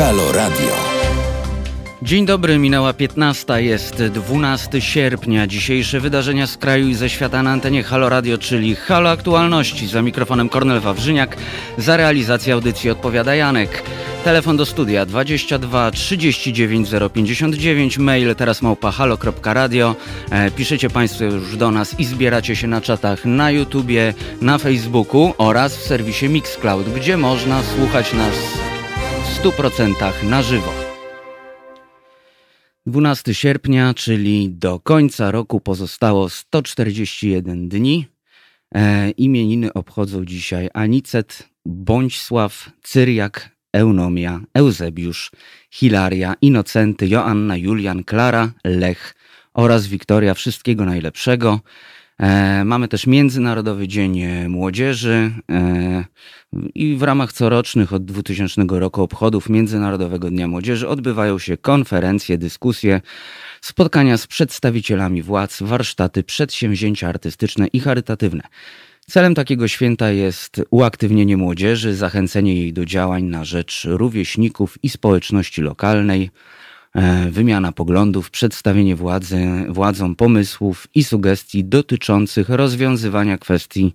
Halo Radio. Dzień dobry, minęła 15, jest 12 sierpnia. Dzisiejsze wydarzenia z kraju i ze świata na antenie Halo Radio, czyli Halo Aktualności. Za mikrofonem Kornel Wawrzyniak, za realizację audycji odpowiada Janek. Telefon do studia 22 39 059, mail teraz małpa halo.radio. E, piszecie Państwo już do nas i zbieracie się na czatach na YouTubie, na Facebooku oraz w serwisie Mixcloud, gdzie można słuchać nas w 100% na żywo. 12 sierpnia, czyli do końca roku pozostało 141 dni. E, imieniny obchodzą dzisiaj Anicet, Bądźsław, Cyriak, Eunomia, Eusebiusz, Hilaria, Inocenty, Joanna, Julian, Klara, Lech oraz Wiktoria. Wszystkiego najlepszego. E, mamy też Międzynarodowy Dzień Młodzieży e, i w ramach corocznych od 2000 roku obchodów Międzynarodowego Dnia Młodzieży odbywają się konferencje, dyskusje, spotkania z przedstawicielami władz, warsztaty, przedsięwzięcia artystyczne i charytatywne. Celem takiego święta jest uaktywnienie młodzieży, zachęcenie jej do działań na rzecz rówieśników i społeczności lokalnej, e, wymiana poglądów, przedstawienie władzy, władzom pomysłów i sugestii dotyczących rozwiązywania kwestii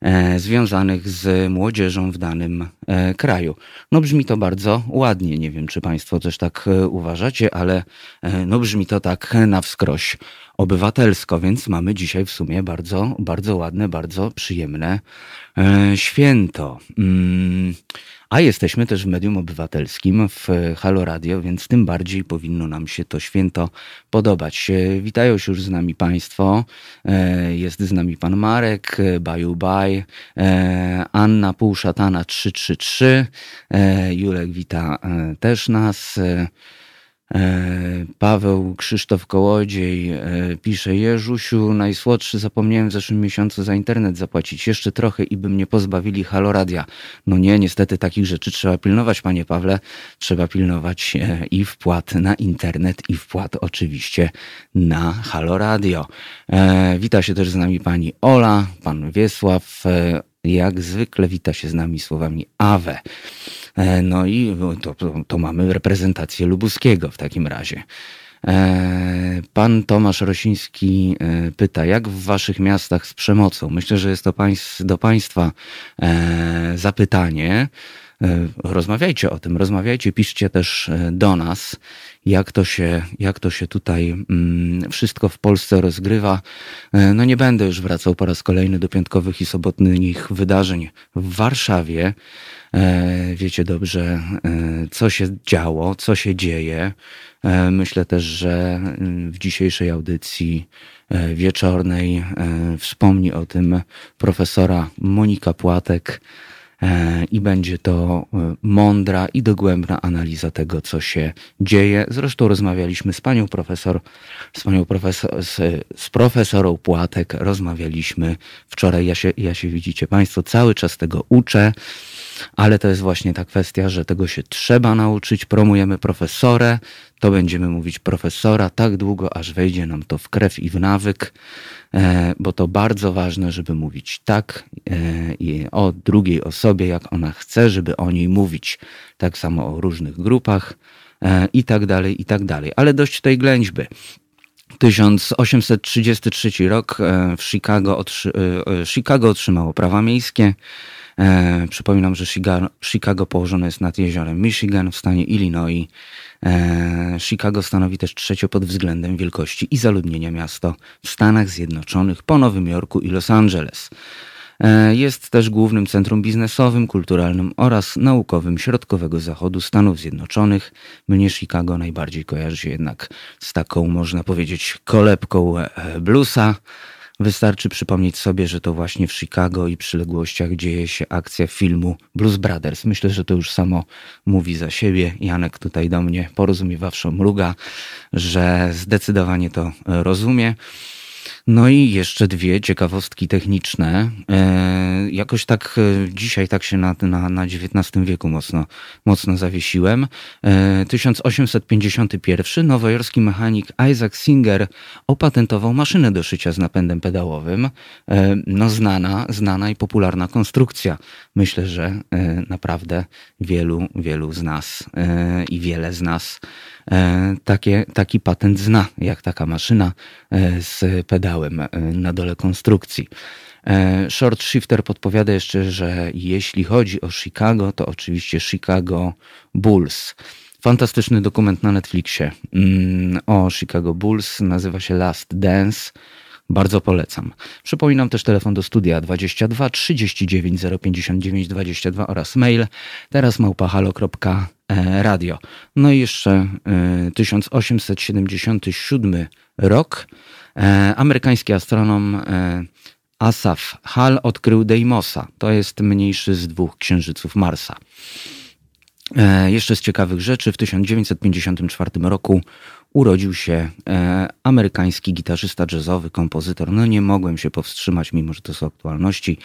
e, związanych z młodzieżą w danym e, kraju. No brzmi to bardzo ładnie, nie wiem czy Państwo też tak uważacie, ale no brzmi to tak na wskroś obywatelsko, więc mamy dzisiaj w sumie bardzo, bardzo ładne, bardzo przyjemne e, święto. Mm, a jesteśmy też w medium obywatelskim w Halo Radio, więc tym bardziej powinno nam się to święto podobać. E, witają się już z nami Państwo. E, jest z nami Pan Marek, Baju Baj, Anna Półszatana 333. Julek wita też nas. E, Paweł Krzysztof Kołodziej e, pisze Jeżusiu, najsłodszy zapomniałem w zeszłym miesiącu za internet zapłacić. Jeszcze trochę i by mnie pozbawili haloradia. No nie, niestety takich rzeczy trzeba pilnować, panie Pawle. Trzeba pilnować e, i wpłat na internet i wpłat oczywiście na haloradio. Wita się też z nami pani Ola, pan Wiesław. Jak zwykle wita się z nami słowami Awe. E, no i to, to, to mamy reprezentację Lubuskiego w takim razie. E, pan Tomasz Rosiński e, pyta, jak w waszych miastach z przemocą? Myślę, że jest to do państwa zapytanie. Rozmawiajcie o tym, rozmawiajcie, piszcie też do nas, jak to się, jak to się tutaj mm, wszystko w Polsce rozgrywa. No nie będę już wracał po raz kolejny do piątkowych i sobotnich wydarzeń w Warszawie. E, wiecie dobrze, e, co się działo, co się dzieje. E, myślę też, że w dzisiejszej audycji wieczornej wspomni o tym profesora Monika Płatek i będzie to mądra i dogłębna analiza tego, co się dzieje. Zresztą rozmawialiśmy z panią profesor, z panią profesor, z, z profesorą Płatek, rozmawialiśmy wczoraj. Ja się, ja się widzicie Państwo, cały czas tego uczę ale to jest właśnie ta kwestia, że tego się trzeba nauczyć. Promujemy profesorę, to będziemy mówić profesora tak długo, aż wejdzie nam to w krew i w nawyk, e, bo to bardzo ważne, żeby mówić tak e, o drugiej osobie, jak ona chce, żeby o niej mówić. Tak samo o różnych grupach e, i tak dalej, i tak dalej. Ale dość tej ględźby. 1833 rok w Chicago, Chicago otrzymało prawa miejskie. E, przypominam, że Chicago, położone jest nad jeziorem Michigan w stanie Illinois. E, Chicago stanowi też trzecie pod względem wielkości i zaludnienia miasto w Stanach Zjednoczonych po Nowym Jorku i Los Angeles. E, jest też głównym centrum biznesowym, kulturalnym oraz naukowym środkowego zachodu Stanów Zjednoczonych. Mnie Chicago najbardziej kojarzy się jednak z taką, można powiedzieć, kolebką e, bluesa. Wystarczy przypomnieć sobie, że to właśnie w Chicago i przyległościach dzieje się akcja filmu Blues Brothers. Myślę, że to już samo mówi za siebie. Janek tutaj do mnie porozumiewawczo mruga, że zdecydowanie to rozumie. No i jeszcze dwie ciekawostki techniczne. E, jakoś tak e, dzisiaj tak się na, na, na XIX wieku mocno, mocno zawiesiłem. E, 1851 nowojorski mechanik Isaac Singer opatentował maszynę do szycia z napędem pedałowym. E, no znana, znana i popularna konstrukcja. Myślę, że e, naprawdę wielu, wielu z nas e, i wiele z nas E, takie, taki patent zna, jak taka maszyna z pedałem na dole konstrukcji. Short Shifter podpowiada jeszcze, że jeśli chodzi o Chicago, to oczywiście Chicago Bulls. Fantastyczny dokument na Netflixie mm, o Chicago Bulls, nazywa się Last Dance. Bardzo polecam. Przypominam też telefon do studia 22 39 059 22 oraz mail teraz małpahalo.radio. No i jeszcze 1877 e, rok. E, amerykański astronom e, Asaf Hall odkrył Deimosa. To jest mniejszy z dwóch księżyców Marsa. Jeszcze z ciekawych rzeczy, w 1954 roku urodził się e, amerykański gitarzysta jazzowy, kompozytor. No nie mogłem się powstrzymać, mimo że to są aktualności,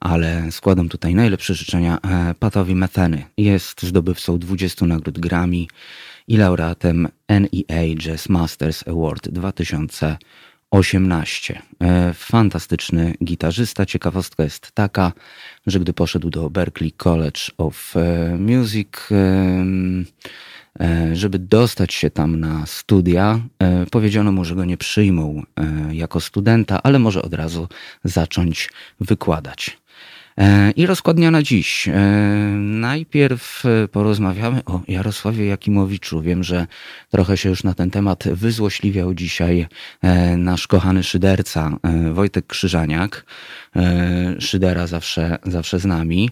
ale składam tutaj najlepsze życzenia e, Patowi Metheny. Jest zdobywcą 20 nagród Grammy i laureatem NEA Jazz Masters Award 2018. E, fantastyczny gitarzysta. Ciekawostka jest taka, że gdy poszedł do Berklee College of e, Music, żeby dostać się tam na studia, e, powiedziano mu, że go nie przyjmą e, jako studenta, ale może od razu zacząć wykładać. I rozkładnia na dziś. Najpierw porozmawiamy o Jarosławie Jakimowiczu. Wiem, że trochę się już na ten temat wyzłośliwiał dzisiaj nasz kochany szyderca Wojtek Krzyżaniak. Szydera zawsze, zawsze z nami.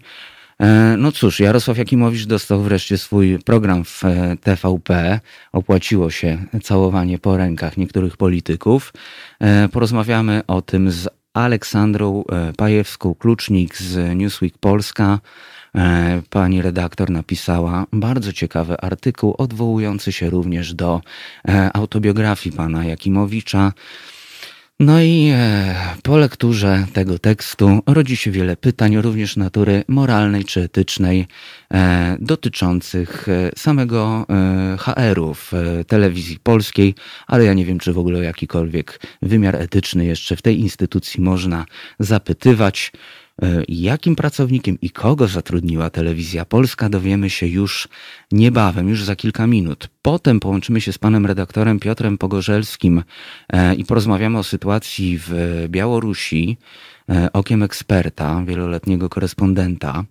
E, no cóż, Jarosław Jakimowicz dostał wreszcie swój program w e, TVP. Opłaciło się całowanie po rękach niektórych polityków. E, porozmawiamy o tym z Aleksandrą Pajewską-Klucznik z Newsweek Polska. Pani redaktor napisała bardzo ciekawy artykuł odwołujący się również do autobiografii pana Jakimowicza. No i e, po lekturze tego tekstu rodzi się wiele pytań, również natury moralnej czy etycznej, e, dotyczących e, samego HR-u w telewizji polskiej, ale ja nie wiem, czy w ogóle o jakikolwiek wymiar etyczny jeszcze w tej instytucji można zapytywać. E, jakim pracownikiem i kogo zatrudniła telewizja polska, dowiemy się już niebawem, już za kilka minut. Potem połączymy się z panem redaktorem Piotrem Pogorzelskim e, i porozmawiamy o sytuacji w Białorusi e, okiem eksperta, wieloletniego korespondenta.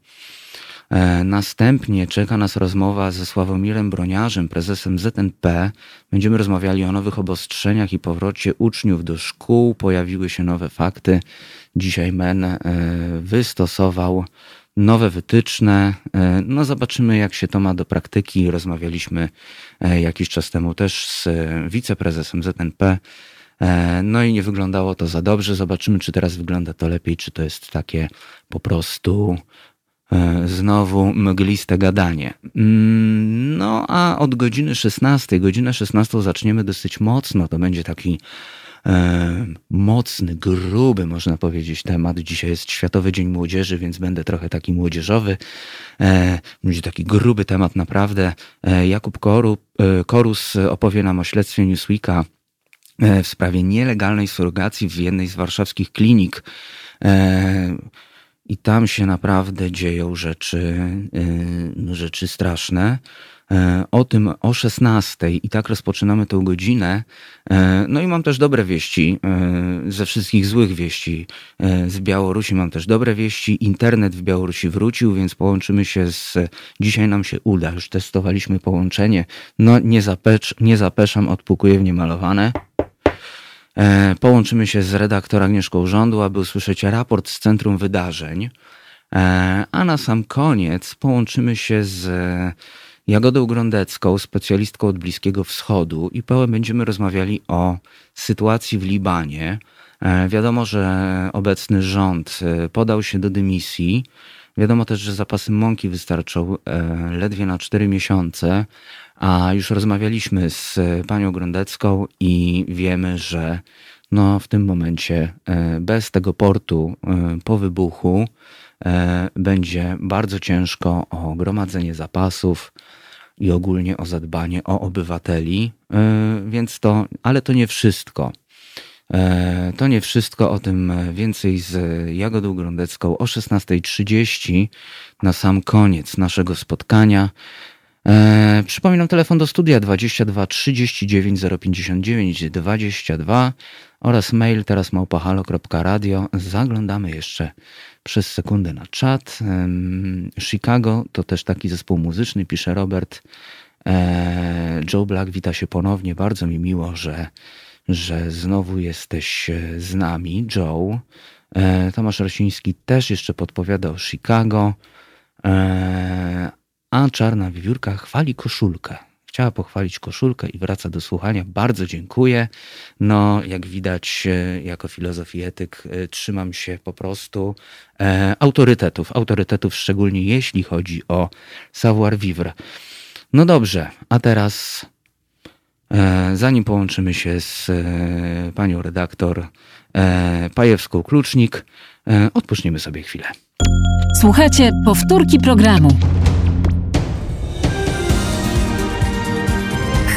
Następnie czeka nas rozmowa ze Sławomirem Broniarzem, prezesem ZNP. Będziemy rozmawiali o nowych obostrzeniach i powrocie uczniów do szkół. Pojawiły się nowe fakty Dzisiaj MEN e, wystosował nowe wytyczne. E, no zobaczymy, jak się to ma do praktyki. Rozmawialiśmy e, jakiś czas temu też z wiceprezesem ZNP. No i nie wyglądało to za dobrze. Zobaczymy, czy teraz wygląda to lepiej, czy to jest takie po prostu znowu mgliste gadanie. Mm, no a od godziny 16, godzinę 16 zaczniemy dosyć mocno. To będzie taki mocny, gruby, można powiedzieć, temat. Dzisiaj jest Światowy Dzień Młodzieży, więc będę trochę taki młodzieżowy. E, będzie taki gruby temat, naprawdę. E, Jakub Koru, e, Korus opowie nam o śledztwie Newsweeka e, w sprawie nielegalnej surrogacji w jednej z warszawskich klinik. E, I tam się naprawdę dzieją rzeczy, rzeczy straszne. E, o tym o 16 i tak rozpoczynamy tę godzinę. E, no i mam też dobre wieści e, ze wszystkich złych wieści z Białorusi. Mam też dobre wieści. Internet w Białorusi wrócił, więc połączymy się z. Dzisiaj nam się uda. Już testowaliśmy połączenie. No nie, zapecz, nie zapeszam, odpukuję w niemalowane. Połączymy się z redaktor Agnieszką Rządu, aby usłyszeć raport z Centrum Wydarzeń. A na sam koniec połączymy się z Jagodą Grondecką, specjalistką od Bliskiego Wschodu i pełen będziemy rozmawiali o sytuacji w Libanie. E, wiadomo, że obecny rząd e, podał się do dymisji. Wiadomo też, że zapasy mąki wystarczą e, ledwie na 4 miesiące, a już rozmawialiśmy z panią Grondecką i wiemy, że no w tym momencie bez tego portu po wybuchu będzie bardzo ciężko o gromadzenie zapasów i ogólnie o zadbanie o obywateli, więc to, ale to nie wszystko. E, to nie wszystko, o tym więcej z Jagodą Grądecką o 16.30 na sam koniec naszego spotkania. E, przypominam telefon do studia 22 39 059 22 oraz mail teraz małpahalo.radio. Zaglądamy jeszcze przez sekundę na czat. Chicago to też taki zespół muzyczny, pisze Robert. E, Joe Black wita się ponownie. Bardzo mi miło, że że znowu jesteś e, z nami, Joe. E, Tomasz Rosiński też jeszcze podpowiada o Chicago, a Czarna Wiewiórka chwali koszulkę. Chciała pochwalić koszulkę i wraca do słuchania. Bardzo dziękuję. No, jak widać, jako filozof i etyk trzymam się po prostu autorytetów. Autorytetów szczególnie jeśli chodzi o savoir vivre. No dobrze, a teraz E, zanim połączymy się z e, panią redaktor e, Pajewską-Klucznik, odpoczniemy sobie chwilę. Słuchajcie powtórki programu.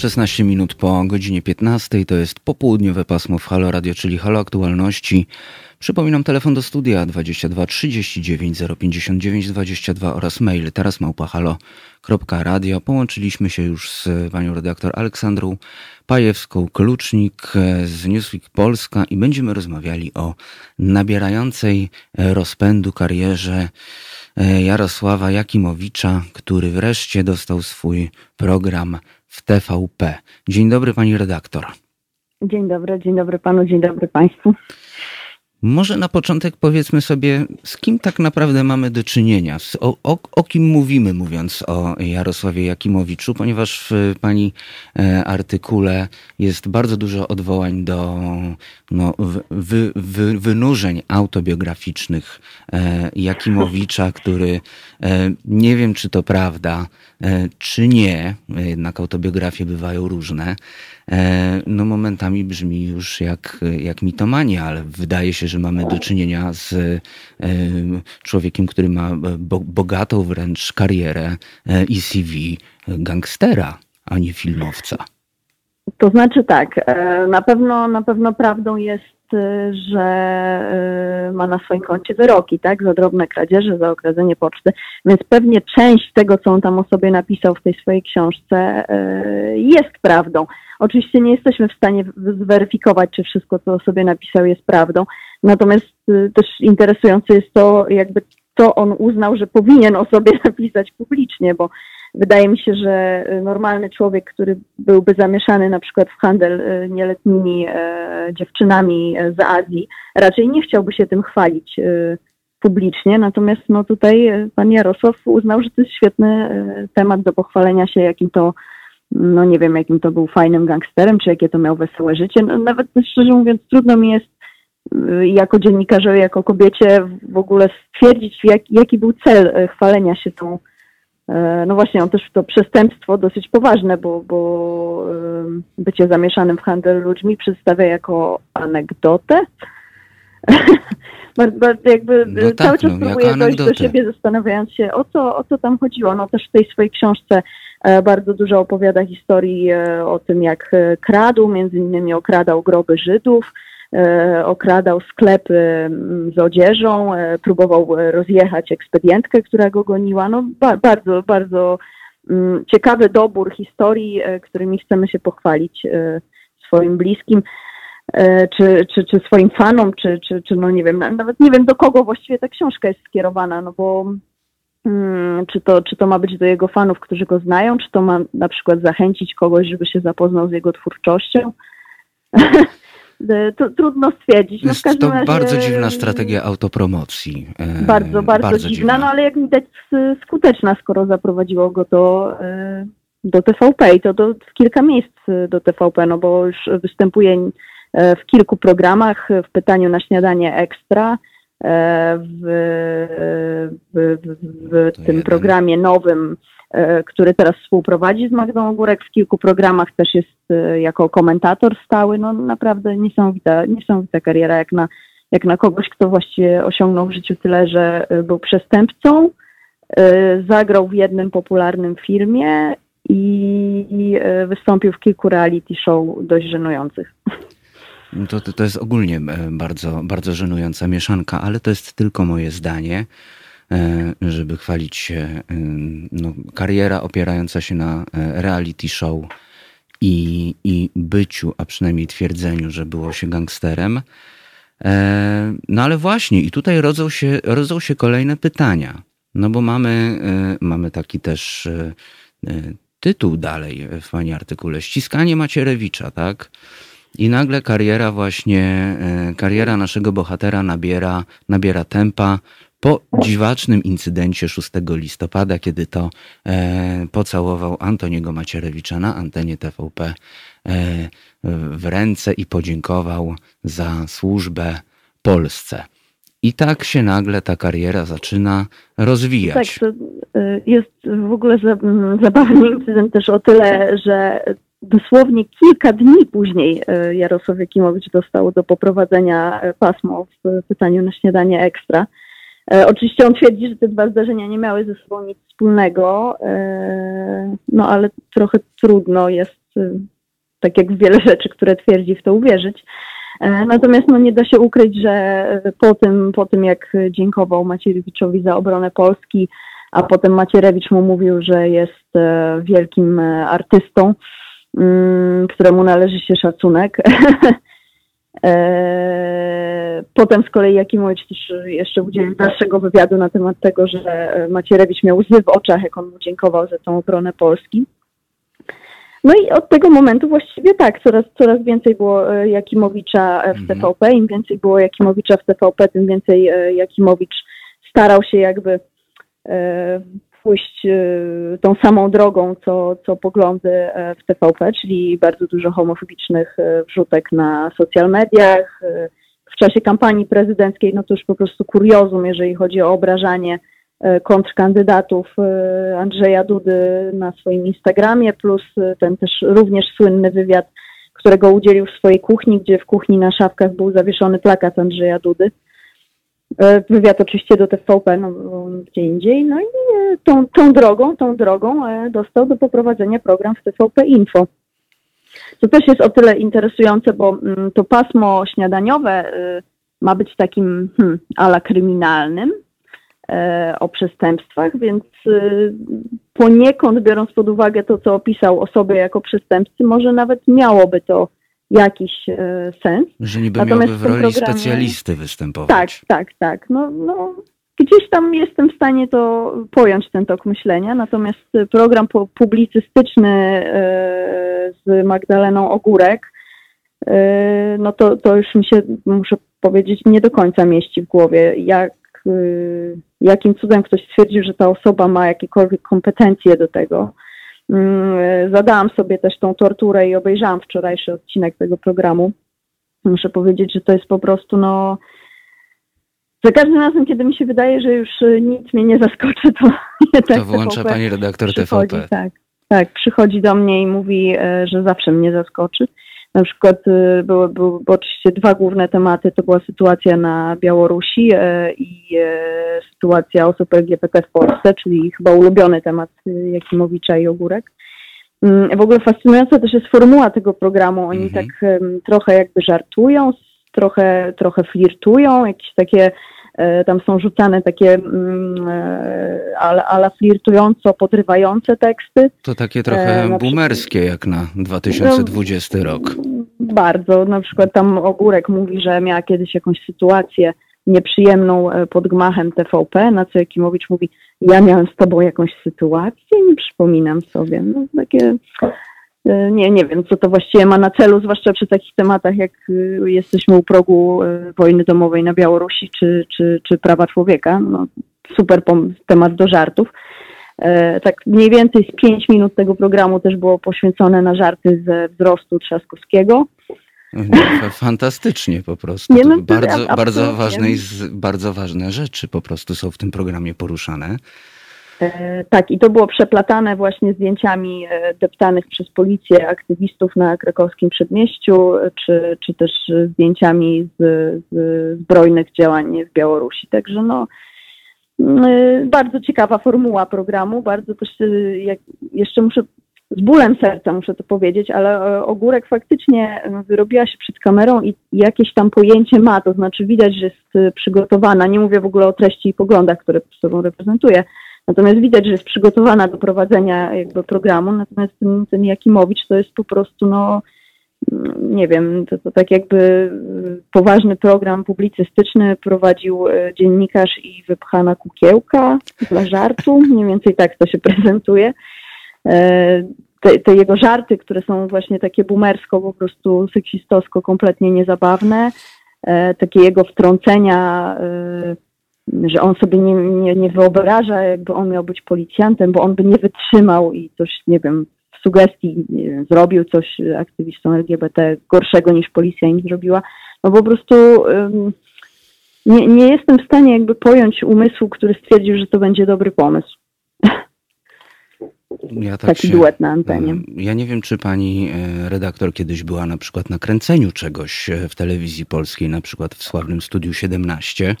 16 minut po godzinie 15 to jest popołudniowe pasmo w Halo Radio, czyli Halo Aktualności. Przypominam telefon do studia 22 39 059 22 oraz mail teraz małpahalo.radio. Połączyliśmy się już z panią redaktor Aleksandrą Pajewską-Klucznik z Newsweek Polska i będziemy rozmawiali o nabierającej rozpędu karierze Jarosława Jakimowicza, który wreszcie dostał swój program w TVP. Dzień dobry pani redaktor. Dzień dobry, dzień dobry panu, dzień dobry państwu. Może na początek powiedzmy sobie, z kim tak naprawdę mamy do czynienia, o, o, o, kim mówimy, mówiąc o Jarosławie Jakimowiczu, ponieważ w pani e, artykule jest bardzo dużo odwołań do no, wy, wy, wynurzeń autobiograficznych e, Jakimowicza, który e, nie wiem, czy to prawda, czy nie, jednak autobiografie bywają różne. No momentami brzmi już jak, jak mitomania, ale wydaje się, że mamy do czynienia z człowiekiem, który ma bogatą wręcz karierę i CV gangstera, a nie filmowca. To znaczy tak, e, na pewno, na pewno prawdą jest, e, że e, ma na swoim koncie wyroki, tak, za drobne kradzieże, za okradzenie poczty, więc pewnie część tego, co on tam o sobie napisał w tej swojej książce jest prawdą. Oczywiście nie jesteśmy w stanie zweryfikować, czy wszystko, co o sobie napisał jest prawdą, natomiast też interesujące jest to, jakby co on uznał, że powinien o sobie napisać publicznie, bo Wydaje mi się, że y, normalny człowiek, który byłby zamieszany na przykład w handel y, nieletnimi e, dziewczynami e, z Azji, raczej nie chciałby się tym chwalić y, publicznie. Natomiast no tutaj e, pan Jarosław uznał, że to jest świetny temat do pochwalenia się, jakim to, no nie wiem, jakim to był fajnym gangsterem, czy jakie to miał wesołe życie. No, nawet szczerze mówiąc, trudno mi jest jako dziennikarzowi, jako kobiecie w ogóle stwierdzić, jak, jaki był cel chwalenia się tą no właśnie, on też to przestępstwo dosyć poważne, bo, bo bycie zamieszanym w handel ludźmi przedstawia jako anegdotę. bardzo, jakby no tak, cały czas no, próbuję dojść do siebie, zastanawiając się, o co, o co tam chodziło. No też w tej swojej książce e, bardzo dużo opowiada historii e, o tym, jak kradł, między innymi okradał groby Żydów, E, okradał sklepy mm, z odzieżą, e, próbował rozjechać ekspedientkę, która go goniła. No bardzo, bardzo mm, ciekawy dobór historii, e, którymi chcemy się pochwalić swoim bliskim. Czy, czy, czy swoim fanom, czy, czy, czy no nie wiem, nawet nie wiem do kogo właściwie ta książka jest skierowana, no bo hmm, czy, to, czy to ma być do jego fanów, którzy go znają, czy to ma na przykład zachęcić kogoś, żeby się zapoznał z jego twórczością. E, to trudno stwierdzić. No, jest to razie, bardzo dziwna strategia autopromocji. E, bardzo, bardzo, bardzo dziwna, dziwna, no ale jak widać skuteczna, skoro zaprowadziło go to e, do TVP i to do, w kilka miejsc do TVP, no bo już występuje w kilku programach, w pytaniu na śniadanie ekstra, w, w, w, w tym programie nowym, który teraz współprowadzi z Magdą Ogórek. W kilku programach też jest jako komentator stały. No naprawdę niesamowita, niesamowita kariera jak na, jak na kogoś, kto właściwie osiągnął w życiu tyle, że był przestępcą, zagrał w jednym popularnym filmie i wystąpił w kilku reality show dość żenujących. To, to, to jest ogólnie e, bardzo, bardzo żenująca mieszanka, ale to jest tylko moje zdanie, e, żeby chwalić się. E, no, kariera opierająca się na reality show i, i byciu, a przynajmniej twierdzeniu, że było się gangsterem. No ale właśnie, i tutaj rodzą się, rodzą się kolejne pytania. No bo mamy, mamy taki też tytuł dalej w pani artykule. Ściskanie Macierewicza, tak? I nagle kariera właśnie, e, kariera naszego bohatera nabiera, nabiera tempa po dziwacznym incydencie 6 listopada, kiedy to e, pocałował Antoniego Macierewicza na antenie TVP e, w ręce i podziękował za służbę Polsce. I tak się nagle ta kariera zaczyna rozwijać. Tak, to e, jest w ogóle zabawny incydent też o tyle, że dosłownie kilka dni później e, Jarosław Jakimowicz dostał do poprowadzenia e, pasmo w pytaniu na śniadanie ekstra. E, oczywiście on twierdzi, że te dwa zdarzenia nie miały ze sobą nic wspólnego, no ale trochę trudno jest, tak jak wiele rzeczy, które twierdzi, w to uwierzyć. Natomiast no, nie da się ukryć, że po tym, po tym jak dziękował Macierewiczowi za obronę Polski, a potem Macierewicz mu mówił, że jest wielkim artystą, Mm, któremu należy się szacunek. E, potem z kolei Jakimowicz też jeszcze udzielił dalszego wywiadu na temat tego, że Macierewicz miał łzy w oczach, jak on mu dziękował za tą obronę Polski. No i od tego momentu właściwie tak, coraz, coraz więcej było e, Jakimowicza w mhm. TVP. Im więcej było Jakimowicza w TVP, tym więcej e, Jakimowicz starał się jakby pójść e, tą samą drogą, co, co poglądy e, w TVP, czyli bardzo dużo homofobicznych e, wrzutek na social mediach. W czasie kampanii prezydenckiej, no to już po prostu kuriozum, jeżeli chodzi o obrażanie kontrkandydatów Andrzeja Dudy na swoim Instagramie, plus ten też również słynny wywiad, którego udzielił w swojej kuchni, gdzie w kuchni na szafkach był zawieszony plakat Andrzeja Dudy. E, wywiad oczywiście do TVP, no, gdzie indziej. No i e, tą, tą drogą, tą drogą e, dostał do poprowadzenia program w TVP Info. To też jest o tyle interesujące, bo mm, to pasmo śniadaniowe ma być takim hmm, ala kryminalnym o przestępstwach, więc poniekąd biorąc pod uwagę to, co opisał o sobie jako przestępcy, może nawet miałoby to jakiś e, sens. Że niby Natomiast miałby w roli programie... specjalisty występować. Tak, tak, tak. No, no, gdzieś tam jestem w stanie to pojąć, ten tok myślenia, natomiast program publicystyczny e, z Magdaleną Ogórek, e, no to, to już mi się, muszę powiedzieć, nie do końca mieści w głowie, jak, jakim cudem ktoś stwierdził, że ta osoba ma jakiekolwiek kompetencje do tego, zadałam sobie też tą torturę i obejrzałam wczorajszy odcinek tego programu. Muszę powiedzieć, że to jest po prostu no. Za każdym razem, kiedy mi się wydaje, że już nic mnie nie zaskoczy, to nie tak. To włącza pani redaktor TVP. Tak, tak, przychodzi do mnie i mówi, e, że zawsze mnie zaskoczy. Na przykład były, były, były oczywiście dwa główne tematy. To była sytuacja na Białorusi e, i e, sytuacja osób LGBT w Polsce, czyli chyba ulubiony temat y, Jakimowicza i Ogórek. Mm, w ogóle fascynująca też jest formuła tego programu. Oni mhm. tak trochę jakby żartują, trochę, trochę flirtują, jakieś takie tam są rzucane takie mm, e, ala, ala flirtująco, podrywające teksty. To takie trochę e, boomerskie jak na 2020 no, rok. Bardzo. Na przykład tam Ogórek mówi, że miała kiedyś jakąś sytuację nieprzyjemną pod gmachem TVP, na co Jakimowicz mówi, ja miałem z tobą jakąś sytuację, nie przypominam sobie. No, takie E, nie, nie wiem, co to właściwie ma na celu, zwłaszcza przy takich tematach, jak y, jesteśmy u progu y, wojny domowej na Białorusi czy, czy, czy prawa człowieka. No, super temat do żartów. E, tak mniej więcej z pięć minut tego programu też było poświęcone na żarty ze wzrostu Trzaskowskiego. No, fantastycznie po prostu. Nie, no bardzo, bardzo, ważne, bardzo ważne rzeczy po prostu są w tym programie poruszane. E, Tak, i to było przeplatane właśnie zdjęciami e, deptanych przez policję aktywistów na krakowskim przedmieściu, e, czy, czy też zdjęciami z, z zbrojnych działań w Białorusi. Także no, mm, bardzo ciekawa formuła programu, bardzo też, jak, jeszcze muszę, z bólem serca muszę to powiedzieć, ale Ogórek faktycznie wyrobiła się przed kamerą i jakieś tam pojęcie ma, to znaczy widać, że jest przygotowana, nie mówię w ogóle o treści i poglądach, które sobą reprezentuje, Natomiast widać, że jest przygotowana do prowadzenia jakby programu, natomiast ten, ten Jakimowicz to jest po prostu, no mm, nie wiem, to, to tak jakby y, poważny program publicystyczny prowadził y, dziennikarz i wypchana kukiełka dla żartu, mniej więcej tak to się prezentuje. E, Te, te jego żarty, które są właśnie takie boomersko, po prostu seksistowsko, kompletnie niezabawne, e, takie jego wtrącenia, e, że on sobie nie, nie, nie wyobraża, jakby on miał być policjantem, bo on by nie wytrzymał i coś, nie wiem, w sugestii wiem, zrobił coś aktywistom LGBT gorszego niż policja im zrobiła. No po prostu ym, nie, nie jestem w stanie jakby pojąć umysłu, który stwierdził, że to będzie dobry pomysł. Ja tak Taki się- duet na antenie. Ja nie wiem, czy pani e, redaktor kiedyś była na przykład na kręceniu czegoś e, w telewizji polskiej, na przykład w sławnym Studiu 17.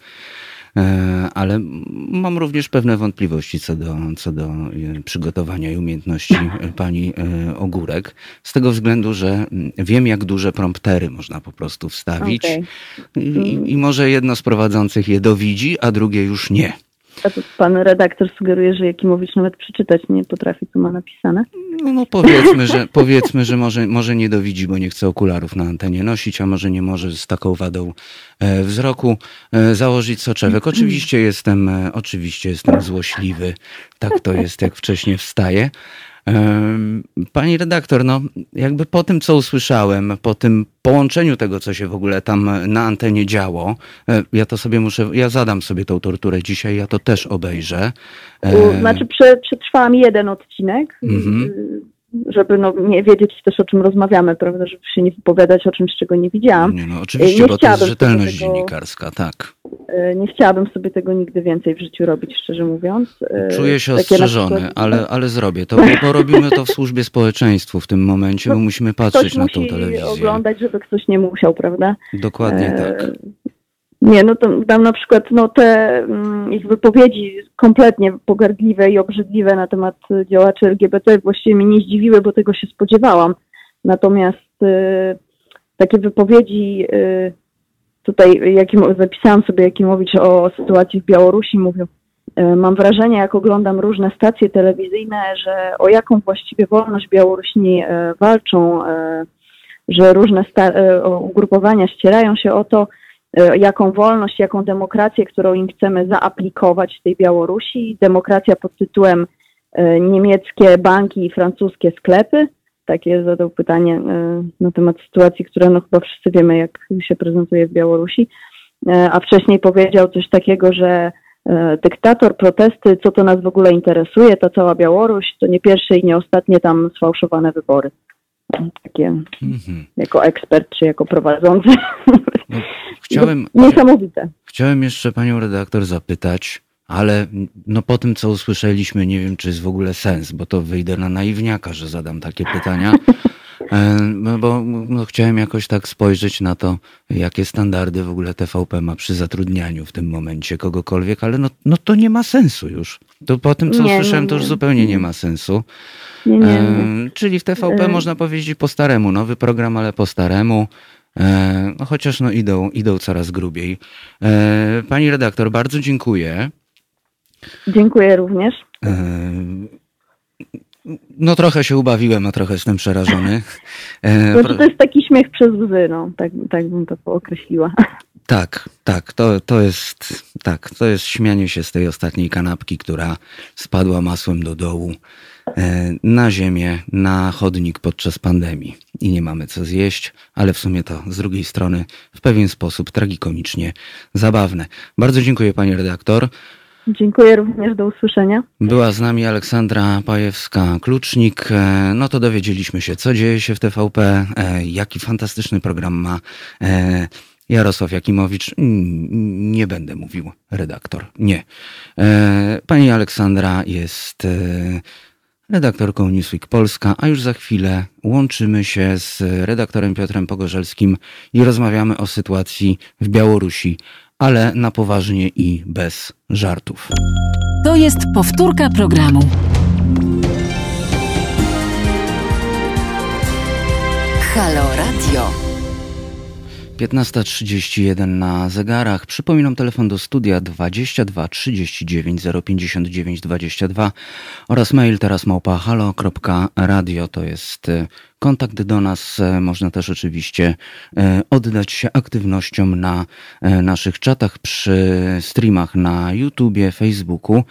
e, Ale mam również pewne wątpliwości co do, co do e, przygotowania i umiejętności e, pani Ogórek. Z tego względu, że wiem, jak duże promptery można po prostu wstawić. Okej. I, I może jedno z prowadzących je dowidzi, a drugie już nie. Pan redaktor sugeruje, że Jakimowicz nawet przeczytać nie potrafi, co ma napisane. No, no powiedzmy, że, powiedzmy, że może, może nie dowidzi, bo nie chce okularów na antenie nosić, a może nie może z taką wadą e, wzroku e, założyć soczewek. Oczywiście jestem, e, oczywiście jestem złośliwy. Tak to jest, jak wcześniej wstaję. Pani redaktor, no jakby po tym, co usłyszałem, po tym połączeniu tego, co się w ogóle tam na antenie działo, e, ja to sobie muszę, ja zadam sobie tą torturę dzisiaj, ja to też obejrzę. Znaczy prze, przetrwałam jeden odcinek, Mhm. Y, żeby no, nie wiedzieć też o czym rozmawiamy, prawda, żeby się nie wypowiadać o czymś, czego nie widziałam. Nie, no oczywiście, Nie bo to jest rzetelność tego- dziennikarska, tak. Y, Nie chciałabym sobie tego nigdy więcej w życiu robić, szczerze mówiąc. Y, Czuję się takie ostrzeżony, przykład- ale, ale zrobię to, bo, robimy to w służbie społeczeństwu w tym momencie, bo No, musimy Ktoś patrzeć na tą telewizję. oglądać, żeby ktoś nie musiał, prawda? Dokładnie tak. Nie, no to tam na przykład no, te mm, ich wypowiedzi kompletnie pogardliwe i obrzydliwe na temat y, działaczy LGBT właściwie mnie nie zdziwiły, bo tego się spodziewałam. Natomiast y, takie wypowiedzi y, tutaj, jakim, zapisałam sobie Jakimowicz o sytuacji w Białorusi, mówił, y, mam wrażenie, jak oglądam różne stacje telewizyjne, że o jaką właściwie wolność Białorusini y, walczą, że różne sta- ugrupowania ścierają się o to, jaką wolność, jaką demokrację, którą im chcemy zaaplikować w tej Białorusi. Demokracja pod tytułem e, niemieckie banki i francuskie sklepy. Takie zadał pytanie e, na temat sytuacji, która no chyba wszyscy wiemy, jak się prezentuje w Białorusi. E, A wcześniej powiedział coś takiego, że e, dyktator, protesty, co to nas w ogóle interesuje, ta cała Białoruś, to nie pierwsze i nie ostatnie tam sfałszowane wybory. Takie Mhm. jako ekspert czy jako prowadzący. No, chciałem, Niesamowite. chciałem jeszcze panią redaktor zapytać, ale no po tym, co usłyszeliśmy, nie wiem, czy jest w ogóle sens, bo to wyjdę na naiwniaka, że zadam takie pytania. E, No bo no, chciałem jakoś tak spojrzeć na to, jakie standardy w ogóle TVP ma przy zatrudnianiu w tym momencie kogokolwiek, ale no, no to nie ma sensu już. To po tym, co Nie, usłyszałem, nie, to już nie. zupełnie nie ma sensu. Nie, nie. E, czyli w TVP E. można powiedzieć po staremu, nowy program, ale po staremu. E, no chociaż no idą, idą coraz grubiej. E, pani redaktor, bardzo dziękuję. Dziękuję również. E, no trochę się ubawiłem, a trochę jestem przerażony. E, Znaczy, pro- to jest taki śmiech przez łzy, no, tak, tak bym to określiła. Tak, tak, to, to jest tak, to jest śmianie się z tej ostatniej kanapki, która spadła masłem do dołu e, na ziemię, na chodnik podczas pandemii i nie mamy co zjeść, ale w sumie to z drugiej strony w pewien sposób tragikomicznie zabawne. Bardzo dziękuję pani redaktor. Dziękuję również, do usłyszenia. Była z nami Aleksandra Pajewska-Klucznik. E, no to dowiedzieliśmy się, co dzieje się w TVP, e, jaki fantastyczny program ma e, Jarosław Jakimowicz. Nie będę mówił redaktor, nie. Pani Aleksandra jest redaktorką Newsweek Polska, a już za chwilę łączymy się z redaktorem Piotrem Pogorzelskim i rozmawiamy o sytuacji w Białorusi, ale na poważnie i bez żartów. To jest powtórka programu. Halo Radio. 15.31 na zegarach. Przypominam telefon do studia 22 39 059 22 oraz mail teraz małpa halo.radio. To jest y, kontakt do nas. E, można też oczywiście e, oddać się aktywnościom na e, naszych czatach przy streamach na YouTubie, Facebooku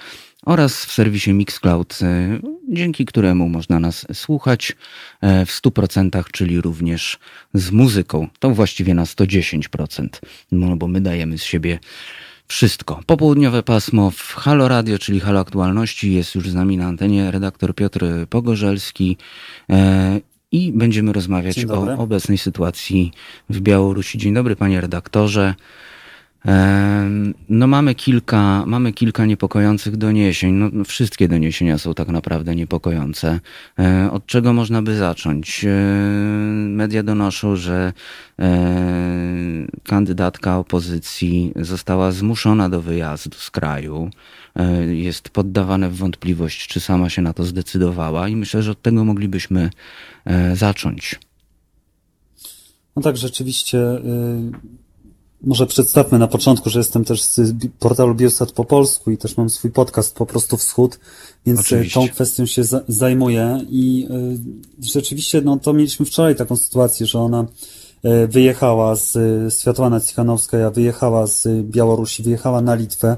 oraz w serwisie Mixcloud, dzięki któremu można nas słuchać w 100%, czyli również z muzyką. To właściwie na 110%, no bo my dajemy z siebie wszystko. Popołudniowe pasmo w Halo Radio, czyli Halo Aktualności. Jest już z nami na antenie redaktor Piotr Pogorzelski i będziemy rozmawiać o obecnej sytuacji w Białorusi. Dzień dobry, panie redaktorze. No mamy kilka, mamy kilka niepokojących doniesień. No, no, wszystkie doniesienia są tak naprawdę niepokojące. E, od czego można by zacząć? E, media donoszą, że e, kandydatka opozycji została zmuszona do wyjazdu z kraju. Jest poddawane w wątpliwość, czy sama się na to zdecydowała i myślę, że od tego moglibyśmy zacząć. No tak, rzeczywiście y, może przedstawmy na początku, że jestem też z portalu Biostat po polsku i też mam swój podcast po prostu Wschód, więc e, Oczywiście. tą kwestią się zajmuję i y, rzeczywiście no to mieliśmy wczoraj taką sytuację, że ona y, wyjechała z Światłana Cichanowska, wyjechała z Białorusi, wyjechała na Litwę, E,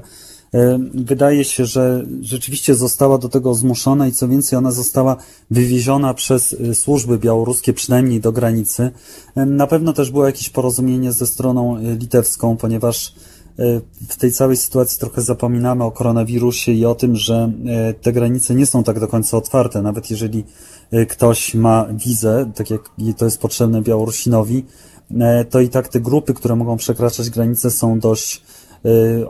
wydaje się, że rzeczywiście została do tego zmuszona i co więcej, ona została wywieziona przez e, służby białoruskie, przynajmniej do granicy. E, na pewno też było jakieś porozumienie ze stroną litewską, ponieważ w tej całej sytuacji trochę zapominamy o koronawirusie i o tym, że te granice nie są tak do końca otwarte. Nawet jeżeli ktoś ma wizę, tak jak to jest potrzebne Białorusinowi, to i tak te grupy, które mogą przekraczać granice są dość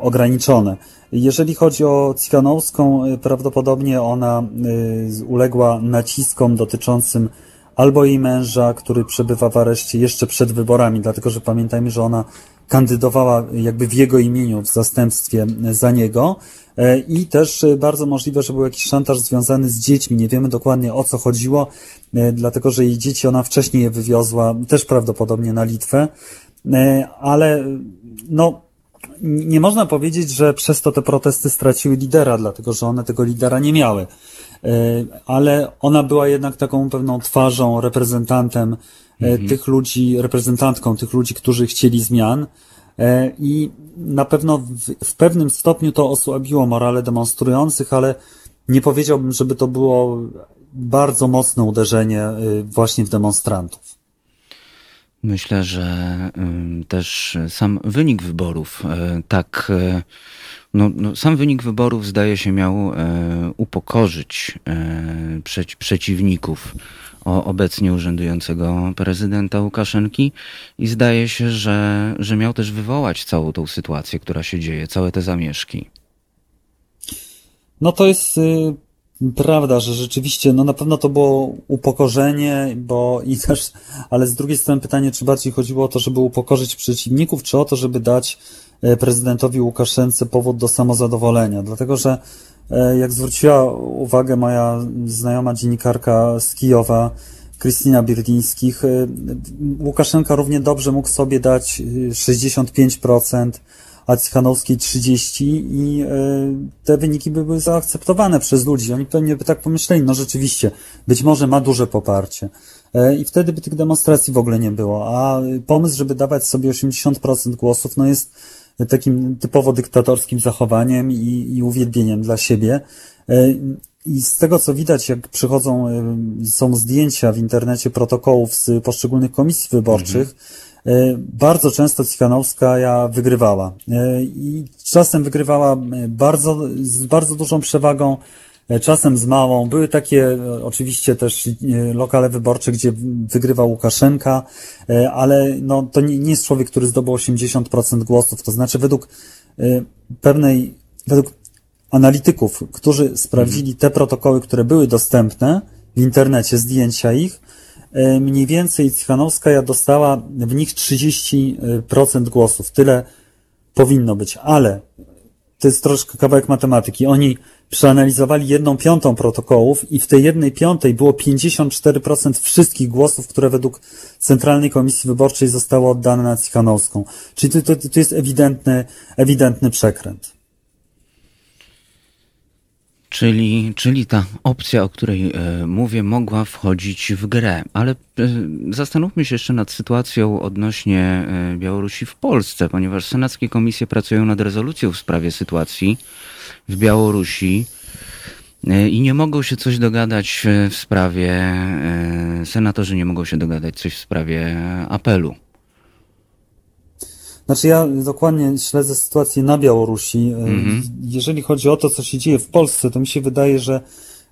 ograniczone. Jeżeli chodzi o Cichanowską, y, prawdopodobnie ona y, uległa naciskom dotyczącym albo jej męża, który przebywa w areszcie jeszcze przed wyborami, dlatego że pamiętajmy, że ona kandydowała jakby w jego imieniu, w zastępstwie za niego. E, I też bardzo możliwe, że był jakiś szantaż związany z dziećmi. Nie wiemy dokładnie o co chodziło, dlatego że jej dzieci ona wcześniej je wywiozła, też prawdopodobnie na Litwę. E, ale no, nie można powiedzieć, że przez to te protesty straciły lidera, dlatego że one tego lidera nie miały. E, ale ona była jednak taką pewną twarzą, reprezentantem e, mhm. tych ludzi, reprezentantką tych ludzi, którzy chcieli zmian. E, I na pewno w, w pewnym stopniu to osłabiło morale demonstrujących, ale nie powiedziałbym, żeby to było bardzo mocne uderzenie właśnie w demonstrantów. Myślę, że też sam wynik wyborów, e, tak, e, no, no, sam wynik wyborów zdaje się miał e, upokorzyć przeciwników obecnie urzędującego prezydenta Łukaszenki i zdaje się, że, że miał też wywołać całą tą sytuację, która się dzieje, całe te zamieszki. No to jest y, Prawda, że rzeczywiście, no na pewno to było upokorzenie, bo i też, ale z drugiej strony pytanie, czy bardziej chodziło o to, żeby upokorzyć przeciwników, czy o to, żeby dać e, prezydentowi Łukaszence powód do samozadowolenia. Dlatego, że e, jak zwróciła uwagę moja znajoma dziennikarka z Kijowa, Krystyna Birdińskich, e, Łukaszenka równie dobrze mógł sobie dać 65%, a Cichanowskiej 30 i e, te wyniki by były zaakceptowane przez ludzi. Oni pewnie by tak pomyśleli, no rzeczywiście, być może ma duże poparcie. E, I wtedy by tych demonstracji w ogóle nie było. A pomysł, żeby dawać sobie 80% głosów, no jest takim typowo dyktatorskim zachowaniem i, i uwielbieniem dla siebie. E, I z tego, co widać, jak przychodzą, są zdjęcia w internecie protokołów z poszczególnych komisji wyborczych, mhm bardzo często Cichanowska wygrywała. I czasem wygrywała bardzo, z bardzo dużą przewagą, czasem z małą. Były takie oczywiście też lokale wyborcze, gdzie wygrywał Łukaszenka, ale no, to nie jest człowiek, który zdobył 80% głosów. To znaczy według pewnej, według analityków, którzy sprawdzili te protokoły, które były dostępne w internecie, zdjęcia ich, e, mniej więcej Cichanowska dostała w nich 30% głosów. Tyle powinno być, ale to jest troszkę kawałek matematyki. Oni przeanalizowali jedną piątą protokołów i w tej jednej piątej było 54% wszystkich głosów, które według Centralnej Komisji Wyborczej zostało oddane na Cichanowską. Czyli to, to, to jest ewidentny, ewidentny przekręt. Czyli, czyli ta opcja, o której e, mówię, mogła wchodzić w grę. Ale e, zastanówmy się jeszcze nad sytuacją odnośnie e, Białorusi w Polsce, ponieważ senackie komisje pracują nad rezolucją w sprawie sytuacji w Białorusi i nie mogą się coś dogadać w sprawie, senatorzy nie mogą się dogadać coś w sprawie apelu. Znaczy ja dokładnie śledzę sytuację na Białorusi. Mhm. Jeżeli chodzi o to, co się dzieje w Polsce, to mi się wydaje, że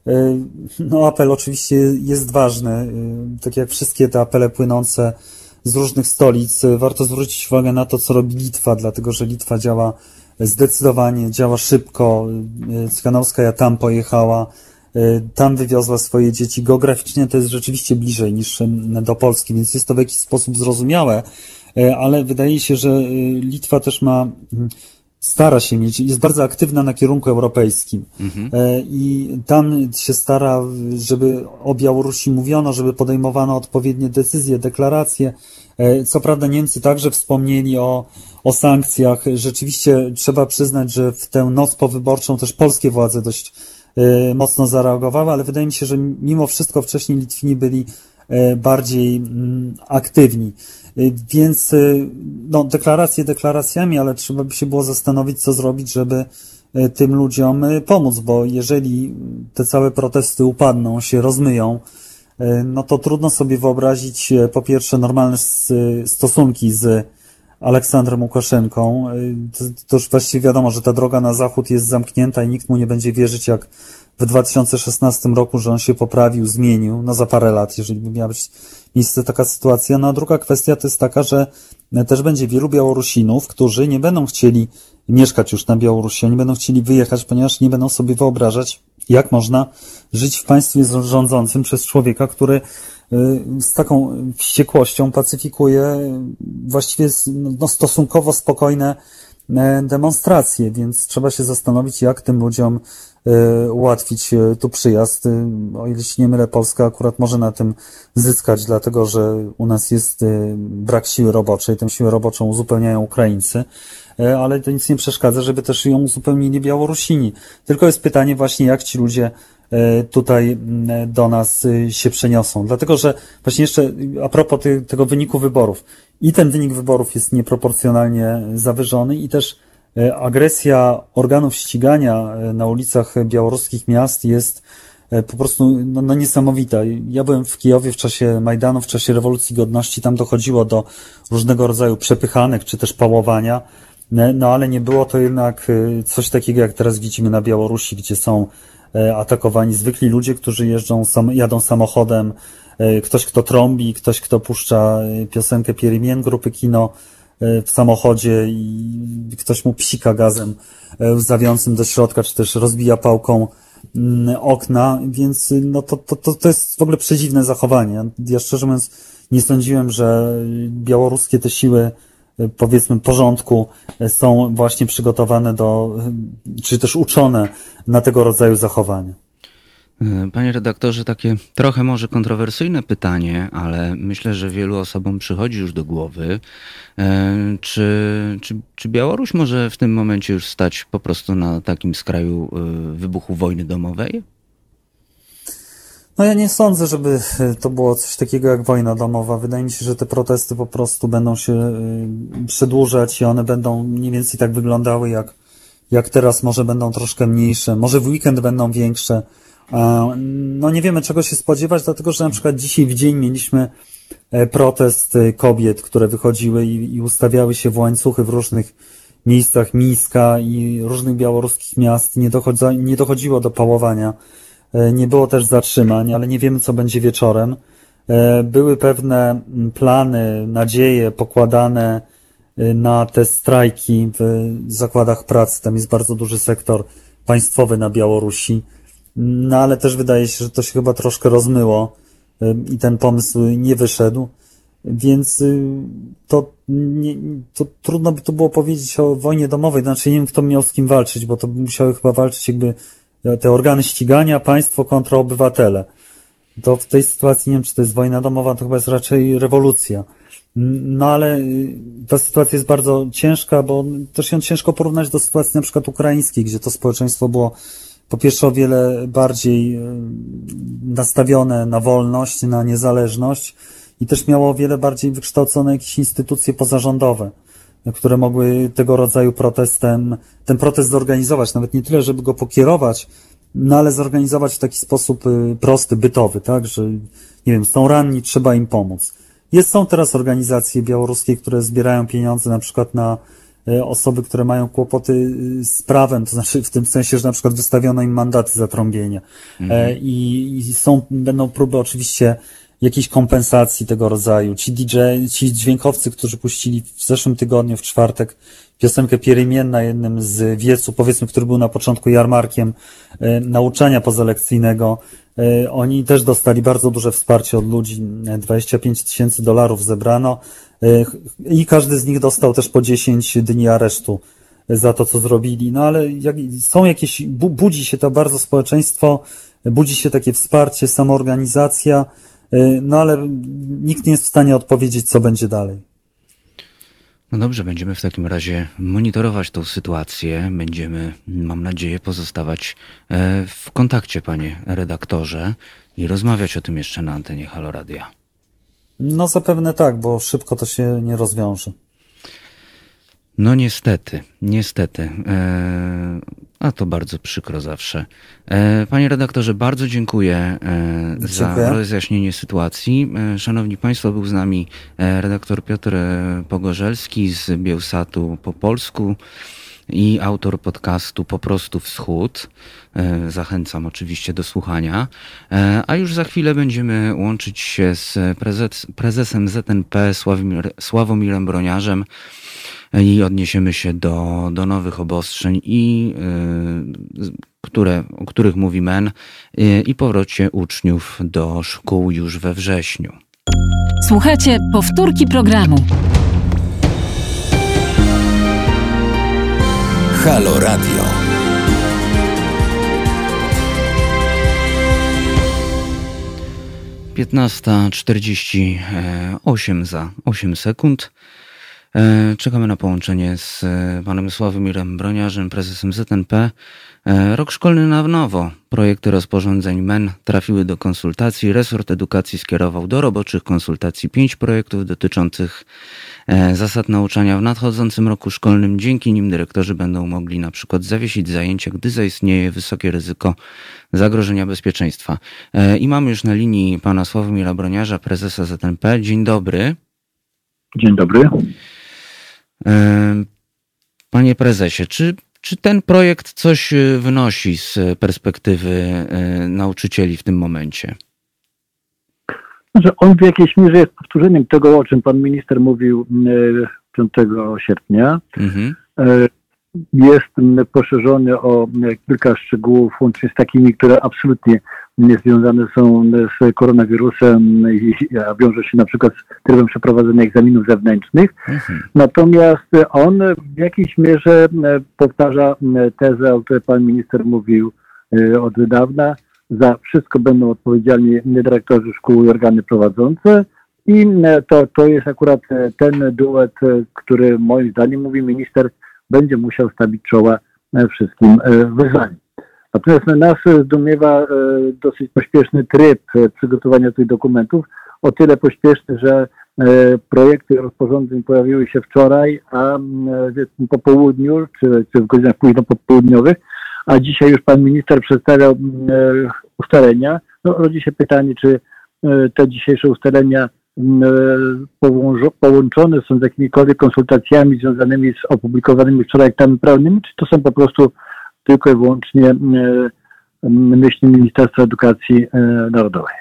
e, no, apel oczywiście jest ważny. E, tak jak wszystkie te apele płynące z różnych stolic, warto zwrócić uwagę na to, co robi Litwa, dlatego że Litwa działa zdecydowanie, działa szybko. Cykanowska ja tam pojechała, tam wywiozła swoje dzieci. Geograficznie to jest rzeczywiście bliżej niż do Polski, więc jest to w jakiś sposób zrozumiałe. E, ale wydaje się, że e, Litwa też ma mm, stara się mieć, jest bardzo aktywna na kierunku europejskim mhm. I tam się stara, żeby o Białorusi mówiono, żeby podejmowano odpowiednie decyzje, deklaracje. Co prawda Niemcy także wspomnieli o, o sankcjach. Rzeczywiście trzeba przyznać, że w tę noc powyborczą też polskie władze dość mocno zareagowały, ale wydaje mi się, że mimo wszystko wcześniej Litwini byli bardziej mm, aktywni. Y, więc y, no, deklaracje deklaracjami, ale trzeba by się było zastanowić, co zrobić, żeby y, tym ludziom pomóc, bo jeżeli te całe protesty upadną, się rozmyją, no to trudno sobie wyobrazić po pierwsze normalne stosunki z Aleksandrem Łukaszenką. To, to już właściwie wiadomo, że ta droga na zachód jest zamknięta i nikt mu nie będzie wierzyć, jak w 2016 roku, że on się poprawił, zmienił, no za parę lat, jeżeli by miała być miejsce taka sytuacja. No a druga kwestia to jest taka, że też będzie wielu Białorusinów, którzy nie będą chcieli mieszkać już na Białorusi, oni będą chcieli wyjechać, ponieważ nie będą sobie wyobrażać, jak można żyć w państwie rządzącym przez człowieka, który y, z taką wściekłością pacyfikuje właściwie no, stosunkowo spokojne e, demonstracje, więc trzeba się zastanowić, jak tym ludziom E, ułatwić e, tu przyjazd. E, o ile się nie mylę, Polska akurat może na tym zyskać, dlatego że u nas jest brak siły roboczej. Tę siłę roboczą uzupełniają Ukraińcy, ale to nic nie przeszkadza, żeby też ją uzupełnili Białorusini. Tylko jest pytanie właśnie, jak ci ludzie tutaj do nas się przeniosą. Dlatego, że właśnie jeszcze a propos tego wyniku wyborów. I ten wynik wyborów jest nieproporcjonalnie zawyżony i też E, agresja organów ścigania e, na ulicach białoruskich miast jest e, po prostu no, no, niesamowita. Ja byłem w Kijowie w czasie Majdanu, w czasie rewolucji godności, tam dochodziło do różnego rodzaju przepychanek czy też pałowania, no ale nie było to jednak coś takiego, jak teraz widzimy na Białorusi, gdzie są atakowani. Zwykli ludzie, którzy jeżdżą, jadą samochodem, ktoś kto trąbi, ktoś kto puszcza piosenkę Pierimien grupy Kino, E, w samochodzie i ktoś mu psika gazem e, łzawiącym do środka, czy też rozbija pałką mm, okna, więc no to, to, to, to jest w ogóle przedziwne zachowanie. Ja szczerze mówiąc nie sądziłem, że białoruskie te siły e, powiedzmy porządku są właśnie przygotowane do, czy też uczone na tego rodzaju zachowania. Panie redaktorze, takie trochę może kontrowersyjne pytanie, ale myślę, że wielu osobom przychodzi już do głowy. E, czy, czy, czy Białoruś może w tym momencie już stać po prostu na takim skraju e, wybuchu wojny domowej? No ja nie sądzę, żeby to było coś takiego jak wojna domowa. Wydaje mi się, że te protesty po prostu będą się e, przedłużać i one będą mniej więcej tak wyglądały jak, jak teraz. Może będą troszkę mniejsze, może w weekend będą większe. No nie wiemy czego się spodziewać, dlatego że na przykład dzisiaj w dzień mieliśmy protest kobiet, które wychodziły i, i ustawiały się w łańcuchy w różnych miejscach Mińska i różnych białoruskich miast. Nie, dochodza, nie dochodziło do pałowania. Nie było też zatrzymań, ale nie wiemy, co będzie wieczorem. Były pewne plany, nadzieje pokładane na te strajki w zakładach pracy. Tam jest bardzo duży sektor państwowy na Białorusi. No ale też wydaje się, że to się chyba troszkę rozmyło i ten pomysł nie wyszedł. Więc y, to, nie, to trudno by to było powiedzieć o wojnie domowej. Znaczy nie wiem, kto miał z kim walczyć, bo to musiały chyba walczyć jakby te organy ścigania, państwo kontra obywatele. To w tej sytuacji nie wiem, czy to jest wojna domowa, to chyba jest raczej rewolucja. No ale y, ta sytuacja jest bardzo ciężka, bo też ją ciężko porównać do sytuacji na przykład ukraińskiej, gdzie to społeczeństwo było po pierwsze o wiele bardziej y, nastawione na wolność, na niezależność i też miało o wiele bardziej wykształcone jakieś instytucje pozarządowe, które mogły tego rodzaju protestem, ten protest zorganizować, nawet nie tyle, żeby go pokierować, no ale zorganizować w taki sposób y, prosty, bytowy, tak, że nie wiem, są ranni, trzeba im pomóc. Jest, są teraz organizacje białoruskie, które zbierają pieniądze na przykład na e, osoby, które mają kłopoty y, z prawem, to znaczy w tym sensie, że na przykład wystawiono im mandaty za trąbienie. Mhm. I, I, są, będą próby oczywiście jakiejś kompensacji tego rodzaju. Ci DJ, ci dźwiękowcy, którzy puścili w zeszłym tygodniu, w czwartek, piosenkę Pierimienne na jednym z wiecu, powiedzmy, który był na początku jarmarkiem e, nauczania pozalekcyjnego, E, oni też dostali bardzo duże wsparcie od ludzi, 25 tysięcy dolarów zebrano e, i każdy z nich dostał też po 10 dni aresztu za to, co zrobili. No ale są jakieś, budzi się to bardzo społeczeństwo, budzi się takie wsparcie, samoorganizacja, no ale nikt nie jest w stanie odpowiedzieć, co będzie dalej. No dobrze, będziemy w takim razie monitorować tą sytuację. Będziemy, mam nadzieję, pozostawać e, w kontakcie, panie redaktorze, i rozmawiać o tym jeszcze na antenie Haloradia. No zapewne tak, bo szybko to się nie rozwiąże. No niestety, niestety. E, a to bardzo przykro zawsze. E, panie redaktorze, bardzo dziękuję, e, dziękuję, za rozjaśnienie sytuacji. Szanowni Państwo, był z nami redaktor Piotr Pogorzelski z Bielsatu po polsku i autor podcastu Po prostu Wschód. Zachęcam oczywiście do słuchania. A już za chwilę będziemy łączyć się z prezes, prezesem ZNP Sławomir, Sławomirem Broniarzem i odniesiemy się do, do nowych obostrzeń i y, które, o których mówi MEN y, i powrocie uczniów do szkół już we wrześniu. Słuchajcie powtórki programu. Halo Radio. Piętnasta czterdzieści osiem za osiem sekund. E, czekamy na połączenie z e, panem Sławomirem Broniarzem, prezesem ZNP. E, rok szkolny na nowo. Projekty rozporządzeń MEN trafiły do konsultacji. Resort Edukacji skierował do roboczych konsultacji pięć projektów dotyczących zasad nauczania w nadchodzącym roku szkolnym. Dzięki nim dyrektorzy będą mogli na przykład zawiesić zajęcia, gdy zaistnieje wysokie ryzyko zagrożenia bezpieczeństwa. I mamy już na linii pana Sławomira Broniarza, prezesa ZNP. Dzień dobry. Dzień dobry. Panie prezesie, czy, czy ten projekt coś e, wnosi z perspektywy e, nauczycieli w tym momencie? Znaczy on w jakiejś mierze jest powtórzeniem tego, o czym pan minister mówił 5 e, sierpnia. Mhm. Jest poszerzony o kilka szczegółów, łącznie z takimi, które absolutnie związane są z koronawirusem, a wiąże się na przykład z trybem przeprowadzenia egzaminów zewnętrznych. Mhm. Natomiast on w jakiejś mierze e, powtarza tezę, o której pan minister mówił e, od dawna. Za wszystko będą odpowiedzialni dyrektorzy szkół i organy prowadzące. I e, to, to jest akurat ten duet, który moim zdaniem, mówi minister, będzie musiał stawić czoła wszystkim wyzwaniom. Natomiast nas zdumiewa e, dosyć pośpieszny tryb e, przygotowania tych dokumentów, o tyle pośpieszny, że e, projekty rozporządzeń pojawiły się wczoraj, a po południu, czy, czy w godzinach późno popołudniowych, a dzisiaj już pan minister przedstawiał ustalenia. No, rodzi się pytanie, czy te dzisiejsze ustalenia połączone są z jakimikolwiek konsultacjami związanymi z opublikowanymi wczoraj aktami prawnymi, czy to są po prostu tylko i wyłącznie myśli Ministerstwa Edukacji Narodowej.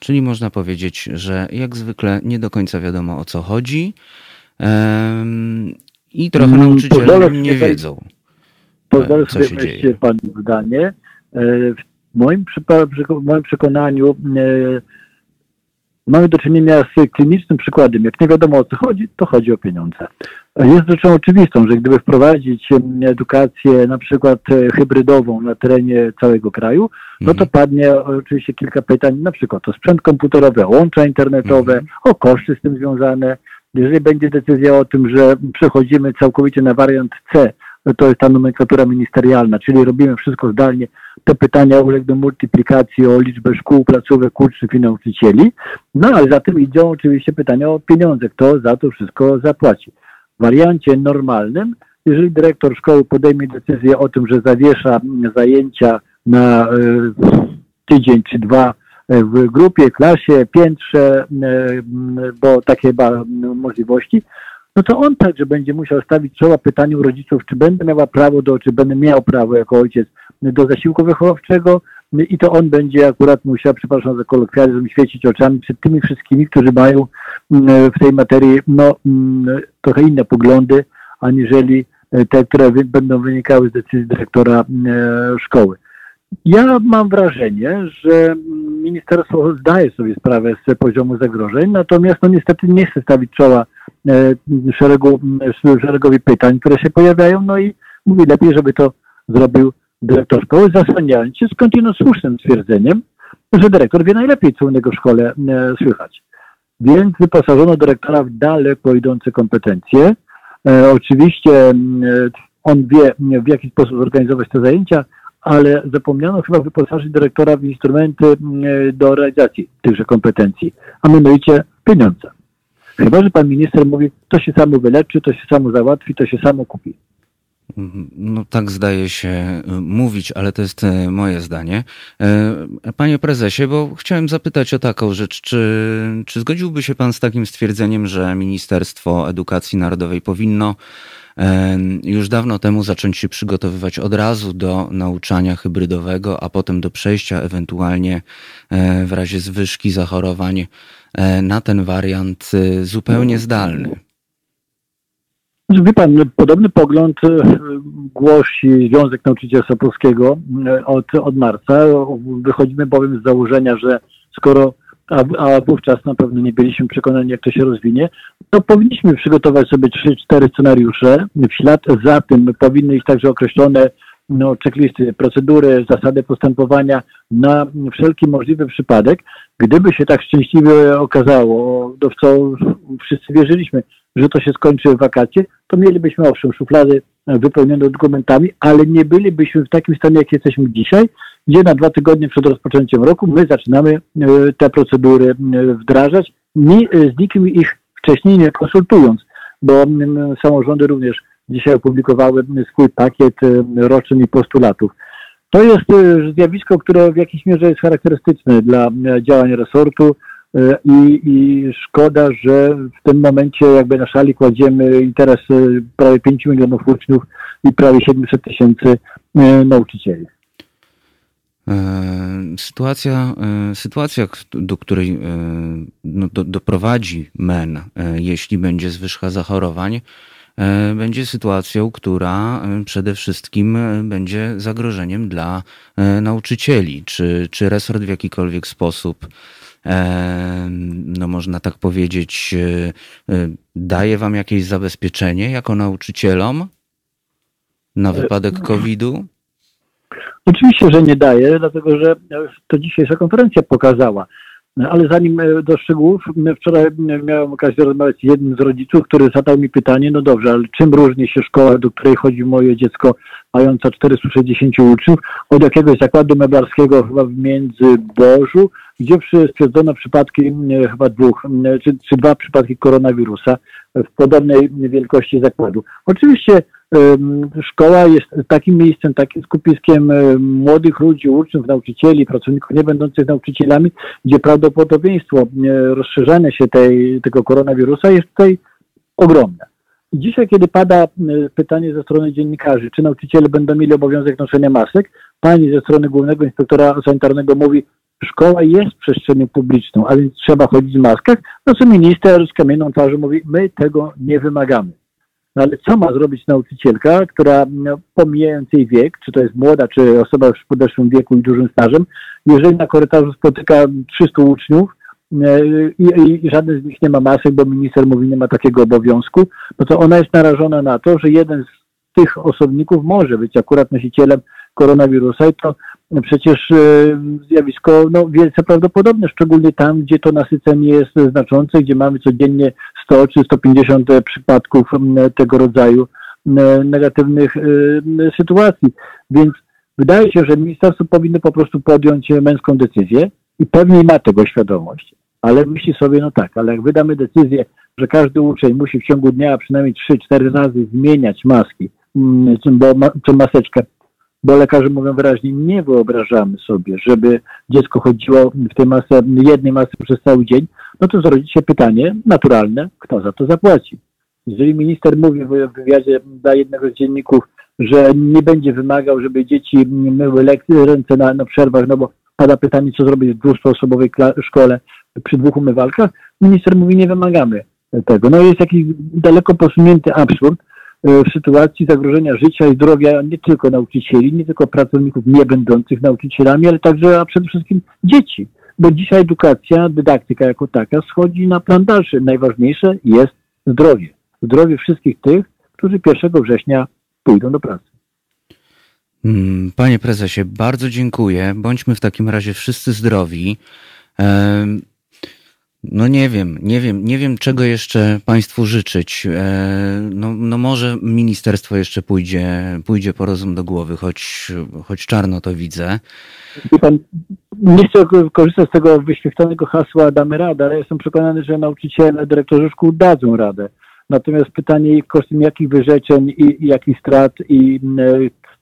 Czyli można powiedzieć, że jak zwykle nie do końca wiadomo o co chodzi i trochę mm, nauczyciele nie wiedzą. Pozwolę sobie wejść Pani zdanie. W moim, w moim przekonaniu e, mamy do czynienia z klinicznym przykładem. Jak nie wiadomo o co chodzi, to chodzi o pieniądze. Jest rzeczą oczywistą, że gdyby wprowadzić edukację na przykład e, hybrydową na terenie całego kraju, no to mhm. padnie oczywiście kilka pytań, na przykład o sprzęt komputerowy, o łącza internetowe, mhm. o koszty z tym związane. Jeżeli będzie decyzja o tym, że przechodzimy całkowicie na wariant C, to jest ta nomenklatura ministerialna, czyli robimy wszystko zdalnie, te pytania ulegną multiplikacji o liczbę szkół, placówek, uczniów i nauczycieli. No ale za tym idą oczywiście pytania o pieniądze, kto za to wszystko zapłaci. W wariancie normalnym, jeżeli dyrektor szkoły podejmie decyzję o tym, że zawiesza zajęcia na y, tydzień czy dwa e, w grupie, klasie, piętrze, y, bo takie ma możliwości, no to on także będzie musiał stawić czoła pytaniu rodziców, czy będę miała prawo do, czy będę miał prawo jako ojciec do zasiłku wychowawczego i to on będzie akurat musiał, przepraszam za kolokwializm, świecić oczami przed tymi wszystkimi, którzy mają mm, w tej materii no, mm, trochę inne poglądy, aniżeli te, które będą wynikały z decyzji dyrektora e, szkoły. Ja mam wrażenie, że ministerstwo zdaje sobie sprawę z poziomu zagrożeń, natomiast no niestety nie chce stawić czoła e, szeregu, szeregowi pytań, które się pojawiają, no i mówi lepiej, żeby to zrobił dyrektor szkoły, zasłaniając się skądinąd słusznym stwierdzeniem, że dyrektor wie najlepiej, co u niego w szkole e, słychać. Więc wyposażono dyrektora w daleko idące kompetencje. E, oczywiście on wie, w jaki sposób zorganizować te zajęcia, ale zapomniano chyba wyposażyć dyrektora w instrumenty do realizacji tychże kompetencji, a mianowicie pieniądze. Chyba, że pan minister mówi, to się samo wyleczy, to się samo załatwi, to się samo kupi. No tak zdaje się y, mówić, ale to jest y, moje zdanie. Y, panie prezesie, bo chciałem zapytać o taką rzecz. Czy, czy zgodziłby się pan z takim stwierdzeniem, że Ministerstwo Edukacji Narodowej powinno już dawno temu zacząć się przygotowywać od razu do nauczania hybrydowego, a potem do przejścia ewentualnie w razie zwyżki zachorowań na ten wariant zupełnie zdalny? Wie pan, podobny pogląd e, głosi Związek Nauczycielstwa Polskiego e, od, od marca. Wychodzimy bowiem z założenia, że skoro, a, a wówczas na pewno nie byliśmy przekonani, jak to się rozwinie, to powinniśmy przygotować sobie 3-4 scenariusze. W ślad za tym powinny iść także określone no, checklisty, procedury, zasady postępowania na wszelki możliwy przypadek. Gdyby się tak szczęśliwie okazało, w co wszyscy wierzyliśmy, że to się skończy w wakacje, to mielibyśmy owszem szuflady wypełnione dokumentami, ale nie bylibyśmy w takim stanie, jak jesteśmy dzisiaj, gdzie na dwa tygodnie przed rozpoczęciem roku my zaczynamy e, te procedury wdrażać, nie, z nikim ich wcześniej nie konsultując, bo samorządy również dzisiaj opublikowały swój pakiet roszczeń i postulatów. To jest zjawisko, które w jakiejś mierze jest charakterystyczne dla działań resortu. E, I, I szkoda, że w tym momencie jakby na szali kładziemy interes e, prawie 5 milionów uczniów i prawie 700 tysięcy e, nauczycieli. Sytuacja, sytuacja do której no, do, doprowadzi MEN, jeśli będzie zwyżka zachorowań, będzie sytuacją, która przede wszystkim będzie zagrożeniem dla nauczycieli. Czy, czy resort w jakikolwiek sposób no można tak powiedzieć, e, e, daje wam jakieś zabezpieczenie jako nauczycielom na wypadek COVID-u? Oczywiście, że nie daje, dlatego że to dzisiejsza konferencja pokazała. Ale zanim e, do szczegółów, wczoraj miałem okazję rozmawiać z jednym z rodziców, który zadał mi pytanie, no dobrze, ale czym różni się szkoła, do której chodzi moje dziecko, mająca 460 uczniów, od jakiegoś zakładu meblarskiego chyba w Międzybożu, gdzie stwierdzono przypadki chyba dwóch, czy, czy dwa przypadki koronawirusa w podobnej wielkości zakładu. Oczywiście Szkoła jest takim miejscem, takim skupiskiem młodych ludzi, uczniów, nauczycieli, pracowników nie będących nauczycielami, gdzie prawdopodobieństwo rozszerzania się tej, tego koronawirusa jest tutaj ogromne. Dzisiaj, kiedy pada pytanie ze strony dziennikarzy, czy nauczyciele będą mieli obowiązek noszenia masek, pani ze strony głównego inspektora sanitarnego mówi, szkoła jest przestrzenią publiczną, a więc trzeba chodzić w maskach, no co minister z kamienną twarzą mówi, my tego nie wymagamy. No ale co ma zrobić nauczycielka, która no, pomijając jej wiek, czy to jest młoda, czy osoba już w podeszłym wieku i dużym stażem, jeżeli na korytarzu spotyka 300 uczniów e, i, i żaden z nich nie ma masek, bo minister mówi, nie ma takiego obowiązku, no to ona jest narażona na to, że jeden z tych osobników może być akurat nosicielem koronawirusa i to przecież e, zjawisko no, wielce prawdopodobne, szczególnie tam, gdzie to nasycenie jest znaczące, gdzie mamy codziennie 100 czy 150 przypadków tego rodzaju negatywnych e, sytuacji. Więc wydaje się, że ministerstwo powinno po prostu podjąć męską decyzję i pewnie ma tego świadomość. Ale myśli sobie, no tak, ale jak wydamy decyzję, że każdy uczeń musi w ciągu dnia przynajmniej 3-4 razy zmieniać maski, bo ma, czy maseczkę, bo lekarze mówią wyraźnie, nie wyobrażamy sobie, żeby dziecko chodziło w tej masce, jednej masce przez cały dzień, no to zrodzi się pytanie naturalne, kto za to zapłaci. Jeżeli minister mówi w wywiadzie dla jednego z dzienników, że nie będzie wymagał, żeby dzieci myły ręce na, na przerwach, no bo pada pytanie, co zrobić w 200-osobowej szkole przy dwóch umywalkach, minister mówi, nie wymagamy tego. No jest jakiś daleko posunięty absurd, w sytuacji zagrożenia życia i zdrowia nie tylko nauczycieli, nie tylko pracowników nie będących nauczycielami, ale także, a przede wszystkim dzieci. Bo dzisiaj edukacja, dydaktyka jako taka schodzi na plan dalszy. Najważniejsze jest zdrowie. Zdrowie wszystkich tych, którzy 1 września pójdą do pracy. Mm, panie prezesie, bardzo dziękuję. Bądźmy w takim razie wszyscy zdrowi. No nie wiem, nie wiem, nie wiem czego jeszcze Państwu życzyć. E, no, no może ministerstwo jeszcze pójdzie, pójdzie po rozum do głowy, choć, choć czarno to widzę. Pan, nie chcę korzystać z tego wyświetlonego hasła damy radę, ale jestem przekonany, że nauczyciele, dyrektorzy szkół dadzą radę. Natomiast pytanie kosztem jakich wyrzeczeń i, i jakich strat i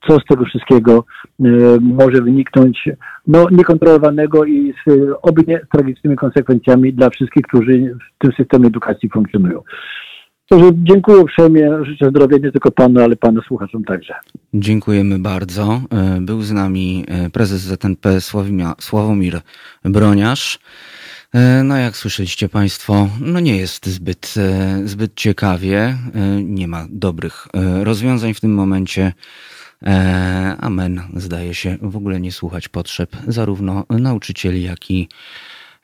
co z tego wszystkiego e, może wyniknąć no, niekontrolowanego i z oby nie tragicznymi konsekwencjami dla wszystkich, którzy w tym systemie edukacji funkcjonują. Także dziękuję uprzejmie, życzę zdrowia nie tylko panu, ale panu słuchaczom także. Dziękujemy bardzo. E, był z nami e, prezes ZNP Sławomir Broniarz. No jak słyszeliście Państwo, no nie jest zbyt, zbyt ciekawie, nie ma dobrych rozwiązań w tym momencie. E, amen zdaje się w ogóle nie słuchać potrzeb zarówno nauczycieli, jak i,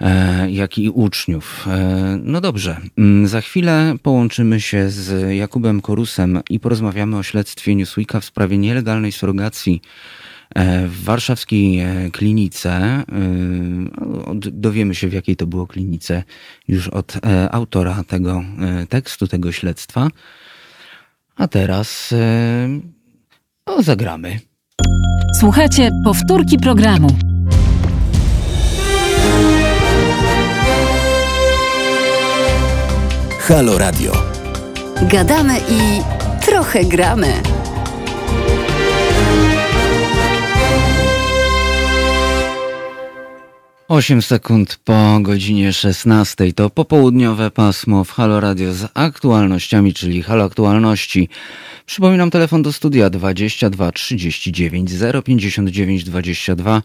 e, jak i uczniów. E, no dobrze, mm, za chwilę połączymy się z Jakubem Korusem i porozmawiamy o śledztwie Newsweeka w sprawie nielegalnej surrogacji w warszawskiej klinice. Dowiemy się, w jakiej to było klinice już od autora tego tekstu, tego śledztwa. A teraz o, zagramy. Słuchajcie, powtórki programu. Halo Radio. Gadamy i trochę gramy. 8 sekund po godzinie 16 to popołudniowe pasmo w Halo Radio z aktualnościami, czyli Halo Aktualności. Przypominam telefon do studia 22 39 059 22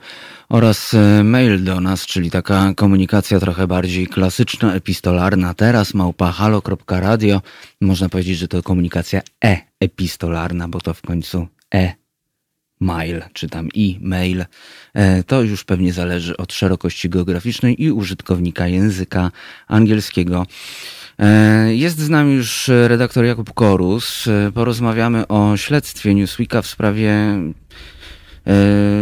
oraz e, mail do nas, czyli taka komunikacja trochę bardziej klasyczna, epistolarna. Teraz małpa halo.radio. Można powiedzieć, że to komunikacja e-epistolarna, bo to w końcu e mail, czy tam e-mail. E, to już pewnie zależy od szerokości geograficznej i użytkownika języka angielskiego. E, jest z nami już redaktor Jakub Korus. E, porozmawiamy o śledztwie Newsweeka w sprawie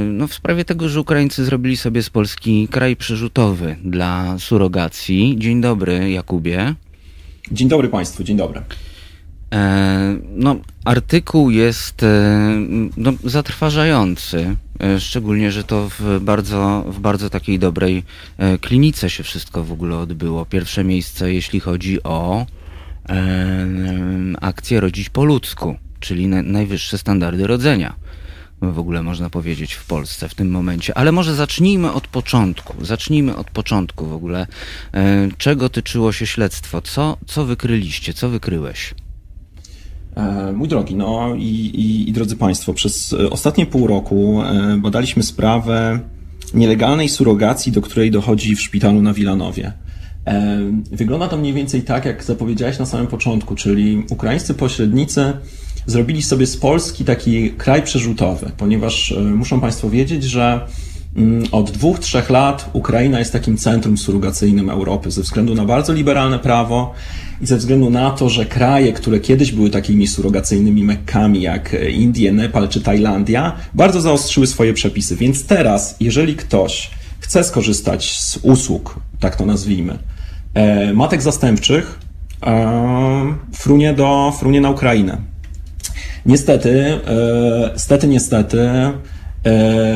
no, w sprawie tego, że Ukraińcy zrobili sobie z Polski kraj przerzutowy dla surogacji. Dzień dobry, Jakubie. Dzień dobry Państwu, dzień dobry. E, no, artykuł jest e, no, zatrważający, e, szczególnie, że to w bardzo, w bardzo takiej dobrej klinice się wszystko w ogóle odbyło. Pierwsze miejsce, jeśli chodzi o akcję Rodzić po ludzku. czyli najwyższe standardy rodzenia w ogóle można powiedzieć w Polsce w tym momencie. Ale może zacznijmy od początku. Zacznijmy od początku w ogóle. Czego tyczyło się śledztwo? Co, co wykryliście? Co wykryłeś? E, mój drogi, no i, i, i drodzy Państwo, przez ostatnie pół roku badaliśmy sprawę nielegalnej surogacji, do której dochodzi w szpitalu na Wilanowie. Wygląda to mniej więcej tak, jak zapowiedziałeś na samym początku, czyli ukraińscy pośrednicy zrobili sobie z Polski taki kraj przerzutowy, ponieważ e, muszą Państwo wiedzieć, że od dwóch, trzech lat Ukraina jest takim centrum surogacyjnym Europy ze względu na bardzo liberalne prawo i ze względu na to, że kraje, które kiedyś były takimi surogacyjnymi mekkami jak Indie, Nepal czy Tajlandia, bardzo zaostrzyły swoje przepisy. Więc teraz, jeżeli ktoś chce skorzystać z usług, tak to nazwijmy, e, matek zastępczych, e, frunie, do, frunie na Ukrainę. Niestety, e, stety, niestety,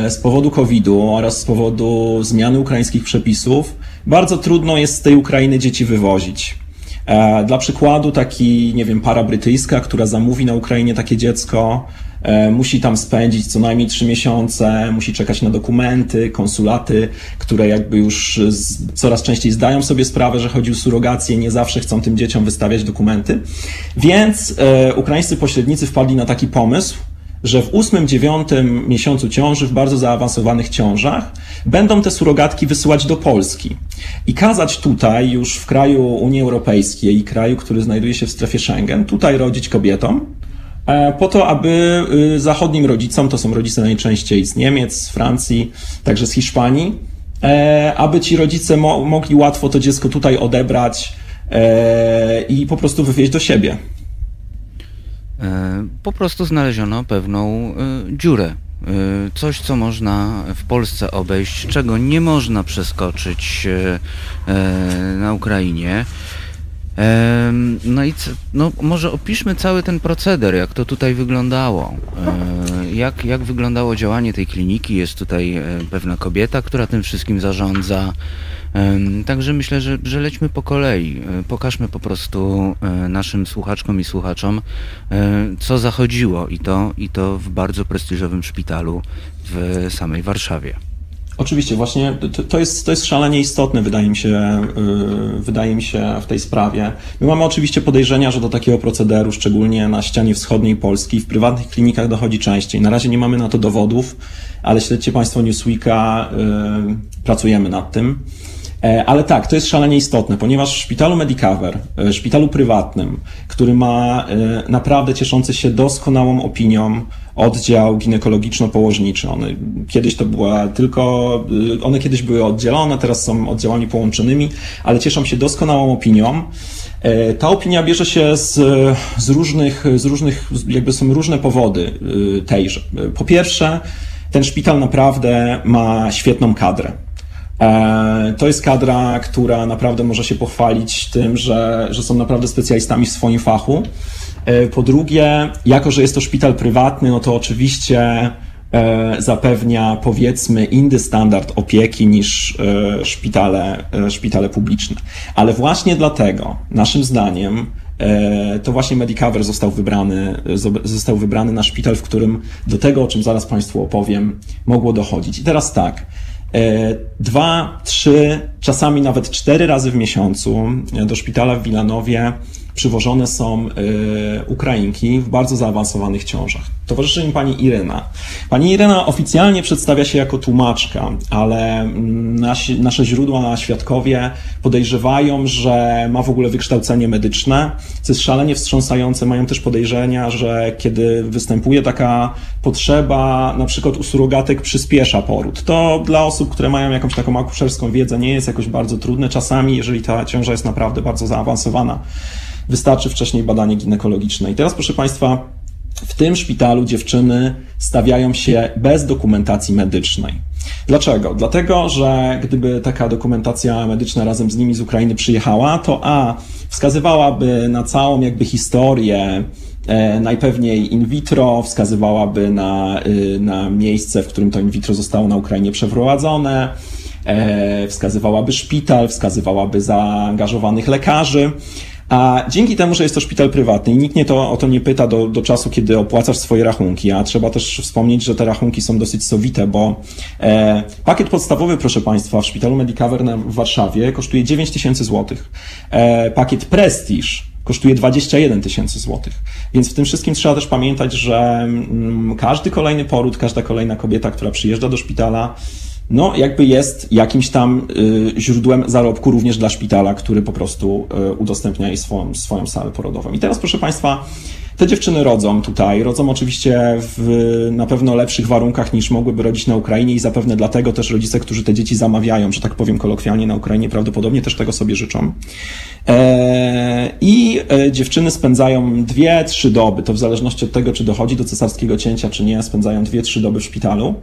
z powodu COVID-u oraz z powodu zmiany ukraińskich przepisów, bardzo trudno jest z tej Ukrainy dzieci wywozić. Dla przykładu, taki, nie wiem, para brytyjska, która zamówi na Ukrainie takie dziecko, E, musi tam spędzić co najmniej trzy miesiące, musi czekać na dokumenty, konsulaty, które jakby już coraz częściej zdają sobie sprawę, że chodzi o surrogację, nie zawsze chcą tym dzieciom wystawiać dokumenty. Więc e, ukraińscy pośrednicy wpadli na taki pomysł, że w ósmym, dziewiątym miesiącu ciąży, w bardzo zaawansowanych ciążach, będą te surogatki wysyłać do Polski i kazać tutaj, już w kraju Unii Europejskiej i kraju, który znajduje się w strefie Schengen, tutaj rodzić kobietom, E, po to, aby y, zachodnim rodzicom, to są rodzice najczęściej z Niemiec, z Francji, także z Hiszpanii, e, aby ci rodzice mo mogli łatwo to dziecko tutaj odebrać e, i po prostu wywieźć do siebie. Po prostu znaleziono pewną dziurę. Coś, co można w Polsce obejść, czego nie można przeskoczyć na Ukrainie. No i no, może opiszmy cały ten proceder, jak to tutaj wyglądało. Jak, jak wyglądało działanie tej kliniki? Jest tutaj e, pewna kobieta, która tym wszystkim zarządza. Także myślę, że, że lećmy po kolei. E, pokażmy po prostu e, naszym słuchaczkom i słuchaczom, co zachodziło i to, i to w bardzo prestiżowym szpitalu w samej Warszawie. Oczywiście, właśnie to, jest, to jest szalenie istotne, wydaje mi, się, yy, wydaje mi się, w tej sprawie. My mamy oczywiście podejrzenia, że do takiego procederu, szczególnie na ścianie wschodniej Polski, w prywatnych klinikach dochodzi częściej. Na razie nie mamy na to dowodów, ale śledźcie Państwo Newsweeka, yy, pracujemy nad tym. E, ale tak, to jest szalenie istotne, ponieważ w szpitalu Medicover, e, szpitalu prywatnym, który ma e, naprawdę cieszący się doskonałą opinią, oddział ginekologiczno-położniczy. One kiedyś to była tylko, one kiedyś były oddzielone, teraz są oddziałami połączonymi, ale cieszą się doskonałą opinią. Ta opinia bierze się z, z różnych, z różnych, jakby są różne powody tejże. Po pierwsze, ten szpital naprawdę ma świetną kadrę. E, to jest kadra, która naprawdę może się pochwalić tym, że, że są naprawdę specjalistami w swoim fachu. E, po drugie, jako że jest to szpital prywatny, no to oczywiście e, zapewnia powiedzmy inny standard opieki niż szpitale, szpitale publiczne. Ale właśnie dlatego, naszym zdaniem, to właśnie Medicover został wybrany, został wybrany na szpital, w którym do tego, o czym zaraz Państwu opowiem, mogło dochodzić. I teraz tak, E, dwa, trzy, czasami nawet cztery razy w miesiącu do szpitala w Wilanowie przywożone są y, Ukrainki w bardzo zaawansowanych ciążach. Towarzyszy im pani Irena. Pani Irena oficjalnie przedstawia się jako tłumaczka, ale mm, nasi, nasze źródła, świadkowie podejrzewają, że ma w ogóle wykształcenie medyczne, co jest szalenie wstrząsające. Mają też podejrzenia, że kiedy występuje taka potrzeba, na przykład u surogatek przyspiesza poród. To dla osób, które mają jakąś taką akuszerską wiedzę, nie jest jakoś bardzo trudne. Czasami, jeżeli ta ciąża jest naprawdę bardzo zaawansowana, wystarczy wcześniej badanie ginekologiczne. I teraz, proszę Państwa, w tym szpitalu dziewczyny stawiają się bez dokumentacji medycznej. Dlaczego? Dlatego, że gdyby taka dokumentacja medyczna razem z nimi z Ukrainy przyjechała, to A wskazywałaby na całą jakby historię e, najpewniej in vitro, wskazywałaby na, y, na miejsce, w którym to in vitro zostało na Ukrainie przeprowadzone, e, wskazywałaby szpital, wskazywałaby zaangażowanych lekarzy, A dzięki temu, że jest to szpital prywatny i nikt nie to, o to nie pyta do, do czasu, kiedy opłacasz swoje rachunki, a trzeba też wspomnieć, że te rachunki są dosyć sowite, bo e, pakiet podstawowy, proszę Państwa, w szpitalu Medicover w Warszawie kosztuje 9 tysięcy złotych. E, pakiet Prestige kosztuje 21 tysięcy złotych. Więc w tym wszystkim trzeba też pamiętać, że mm, każdy kolejny poród, każda kolejna kobieta, która przyjeżdża do szpitala, no jakby jest jakimś tam y, źródłem zarobku również dla szpitala, który po prostu y, udostępnia jej swoją, swoją salę porodową. I teraz proszę Państwa, te dziewczyny rodzą tutaj, rodzą oczywiście w na pewno lepszych warunkach niż mogłyby rodzić na Ukrainie i zapewne dlatego też rodzice, którzy te dzieci zamawiają, że tak powiem kolokwialnie na Ukrainie, prawdopodobnie też tego sobie życzą. E, I e, dziewczyny spędzają dwie, trzy doby, to w zależności od tego, czy dochodzi do cesarskiego cięcia, czy nie, spędzają dwie, trzy doby w szpitalu.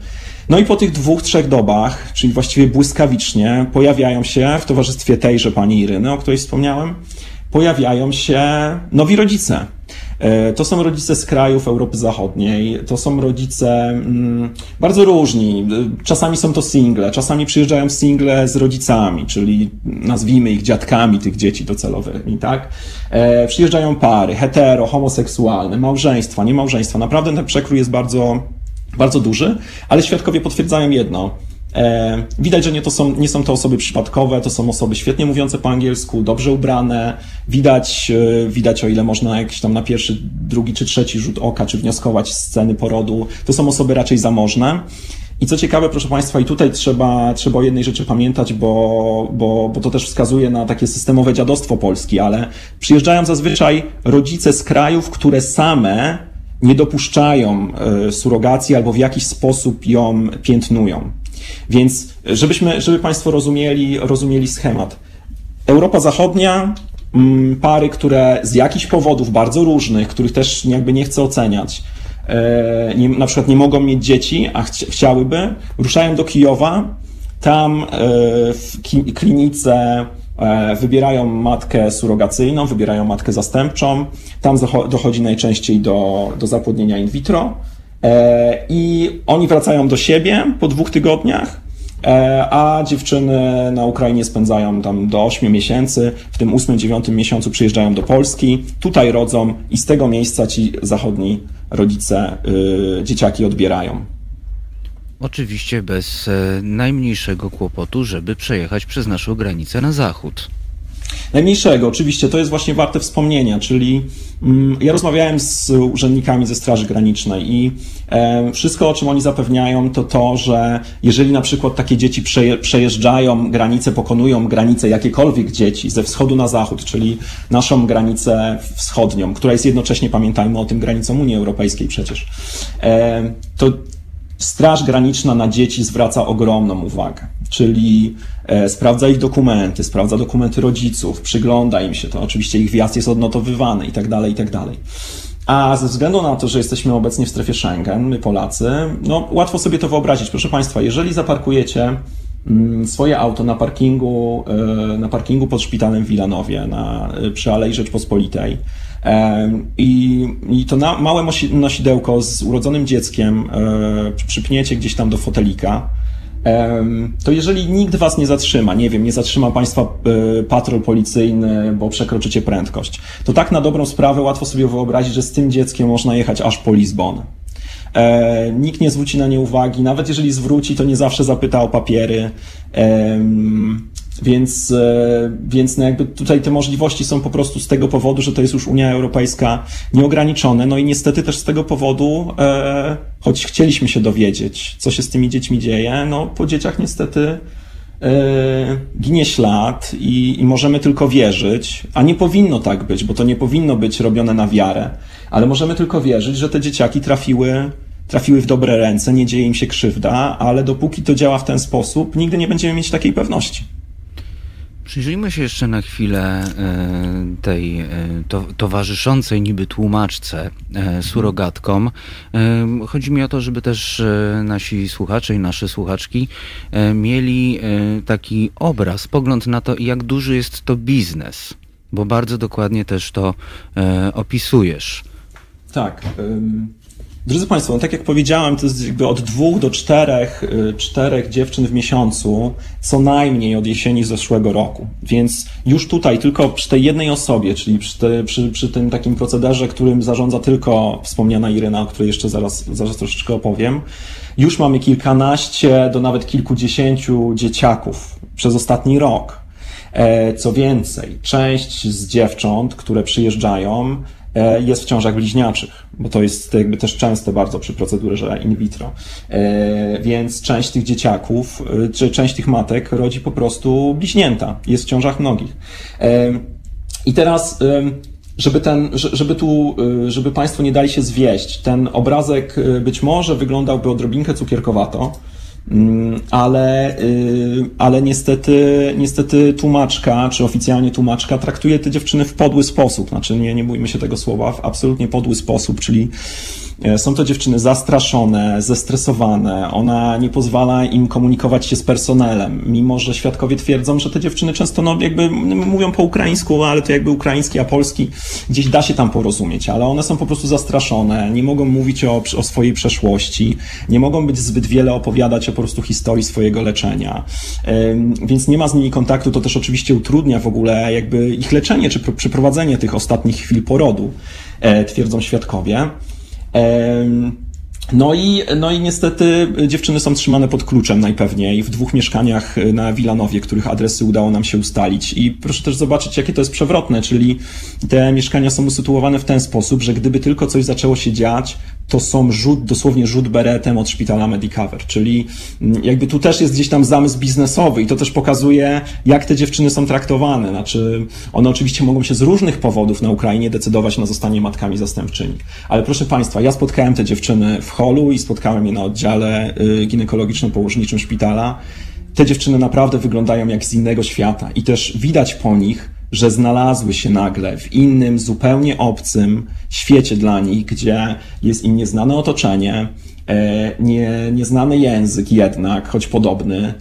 No i po tych dwóch, trzech dobach, czyli właściwie błyskawicznie, pojawiają się w towarzystwie tejże pani Iryny, o której wspomniałem, pojawiają się nowi rodzice. E, to są rodzice z krajów Europy Zachodniej, to są rodzice mm, bardzo różni. Czasami są to single, czasami przyjeżdżają single z rodzicami, czyli nazwijmy ich dziadkami tych dzieci docelowymi, tak? E, przyjeżdżają pary, hetero, homoseksualne, małżeństwa, nie małżeństwa. Naprawdę ten przekrój jest bardzo, bardzo duży, ale świadkowie potwierdzają jedno. E, widać, że nie, to są, nie są to osoby przypadkowe, to są osoby świetnie mówiące po angielsku, dobrze ubrane. Widać, e, widać o ile można jakiś tam na pierwszy, drugi czy trzeci rzut oka, czy wnioskować z sceny porodu. To są osoby raczej zamożne. I co ciekawe, proszę Państwa, i tutaj trzeba, trzeba o jednej rzeczy pamiętać, bo, bo, bo to też wskazuje na takie systemowe dziadostwo Polski, ale przyjeżdżają zazwyczaj rodzice z krajów, które same nie dopuszczają e, surogacji albo w jakiś sposób ją piętnują. Więc żebyśmy, żeby Państwo rozumieli, rozumieli schemat. Europa Zachodnia, mm, pary, które z jakichś powodów bardzo różnych, których też jakby nie chcę oceniać, e, nie, na przykład nie mogą mieć dzieci, a chci chciałyby, ruszają do Kijowa, tam e, w klinice e, wybierają matkę surogacyjną, wybierają matkę zastępczą, tam dochodzi najczęściej do, do zapłodnienia in vitro, E, I oni wracają do siebie po dwóch tygodniach, e, a dziewczyny na Ukrainie spędzają tam do 8 miesięcy. W tym 8-9 miesiącu przyjeżdżają do Polski, tutaj rodzą i z tego miejsca ci zachodni rodzice y, dzieciaki odbierają. Oczywiście bez e, najmniejszego kłopotu, żeby przejechać przez naszą granicę na zachód. Najmniejszego, oczywiście, to jest właśnie warte wspomnienia, czyli mm, ja rozmawiałem z urzędnikami ze Straży Granicznej i e, wszystko, o czym oni zapewniają, to to, że jeżeli na przykład takie dzieci przejeżdżają granicę, pokonują granicę jakiekolwiek dzieci ze wschodu na zachód, czyli naszą granicę wschodnią, która jest jednocześnie, pamiętajmy o tym, granicą Unii Europejskiej przecież, e, to Straż Graniczna na dzieci zwraca ogromną uwagę, czyli e, sprawdza ich dokumenty, sprawdza dokumenty rodziców, przygląda im się to, oczywiście ich wjazd jest odnotowywany i tak dalej, i tak. A ze względu na to, że jesteśmy obecnie w strefie Schengen, my Polacy, no łatwo sobie to wyobrazić. Proszę Państwa, jeżeli zaparkujecie swoje auto na parkingu, e, na parkingu pod szpitalem w Wilanowie, na, e, przy Alei Rzeczpospolitej, i, i to na, małe nosidełko z urodzonym dzieckiem e, przypniecie gdzieś tam do fotelika, to jeżeli nikt was nie zatrzyma, nie wiem, nie zatrzyma państwa patrol policyjny, bo przekroczycie prędkość, to tak na dobrą sprawę łatwo sobie wyobrazić, że z tym dzieckiem można jechać aż po Lizbon. E, nikt nie zwróci na nie uwagi, nawet jeżeli zwróci, to nie zawsze zapyta o papiery. Więc, e, więc no jakby tutaj te możliwości są po prostu z tego powodu, że to jest już Unia Europejska nieograniczone. No i niestety też z tego powodu, e, choć chcieliśmy się dowiedzieć, co się z tymi dziećmi dzieje, no po dzieciach niestety ginie ślad i, i możemy tylko wierzyć, a nie powinno tak być, bo to nie powinno być robione na wiarę, ale możemy tylko wierzyć, że te dzieciaki trafiły trafiły w dobre ręce, nie dzieje im się krzywda, ale dopóki to działa w ten sposób, nigdy nie będziemy mieć takiej pewności. Przyjrzyjmy się jeszcze na chwilę e, tej e, to, towarzyszącej niby tłumaczce, e, surogatkom. Chodzi mi o to, żeby też nasi słuchacze i nasze słuchaczki mieli taki obraz, pogląd na to, jak duży jest to biznes, bo bardzo dokładnie też to opisujesz. Tak. Drodzy Państwo, no tak jak powiedziałem, to jest jakby od dwóch do czterech, y, czterech dziewczyn w miesiącu, co najmniej od jesieni zeszłego roku. Więc już tutaj, tylko przy tej jednej osobie, czyli przy, te, przy, przy tym takim procederze, którym zarządza tylko wspomniana Iryna, o której jeszcze zaraz, zaraz troszeczkę opowiem, już mamy kilkanaście do nawet kilkudziesięciu dzieciaków przez ostatni rok. E, co więcej, część z dziewcząt, które przyjeżdżają, jest w ciążach bliźniaczych, bo to jest jakby też częste bardzo przy procedurze in vitro. E, więc część tych dzieciaków, e, czy część tych matek rodzi po prostu bliźnięta, jest w ciążach mnogich. I teraz żeby ten, żeby tu, żeby Państwo nie dali się zwieść, ten obrazek być może wyglądałby odrobinkę cukierkowato, ale, y, ale niestety, niestety tłumaczka, czy oficjalnie tłumaczka traktuje te dziewczyny w podły sposób. Znaczy, nie, nie bójmy się tego słowa, w absolutnie podły sposób, czyli są to dziewczyny zastraszone, zestresowane. Ona nie pozwala im komunikować się z personelem, mimo że świadkowie twierdzą, że te dziewczyny często no, jakby mówią po ukraińsku, ale to jakby ukraiński, a polski gdzieś da się tam porozumieć, ale one są po prostu zastraszone, nie mogą mówić o, o swojej przeszłości, nie mogą być zbyt wiele opowiadać o po prostu historii swojego leczenia. Więc nie ma z nimi kontaktu, to też oczywiście utrudnia w ogóle jakby ich leczenie czy przeprowadzenie tych ostatnich chwil porodu, e, twierdzą świadkowie. No i, no i niestety dziewczyny są trzymane pod kluczem najpewniej w dwóch mieszkaniach na Wilanowie, których adresy udało nam się ustalić. I proszę też zobaczyć, jakie to jest przewrotne, czyli te mieszkania są usytuowane w ten sposób, że gdyby tylko coś zaczęło się dziać, to są rzut, dosłownie rzut beretem od szpitala Medicover, czyli mm, jakby tu też jest gdzieś tam zamysł biznesowy i to też pokazuje, jak te dziewczyny są traktowane. Znaczy, one oczywiście mogą się z różnych powodów na Ukrainie decydować na zostanie matkami zastępczymi. Ale proszę Państwa, ja spotkałem te dziewczyny w holu i spotkałem je na oddziale y, ginekologiczno-położniczym szpitala. Te dziewczyny naprawdę wyglądają jak z innego świata i też widać po nich, że znalazły się nagle w innym, zupełnie obcym świecie dla nich, gdzie jest im nieznane otoczenie, e, nie, nieznany język jednak, choć podobny,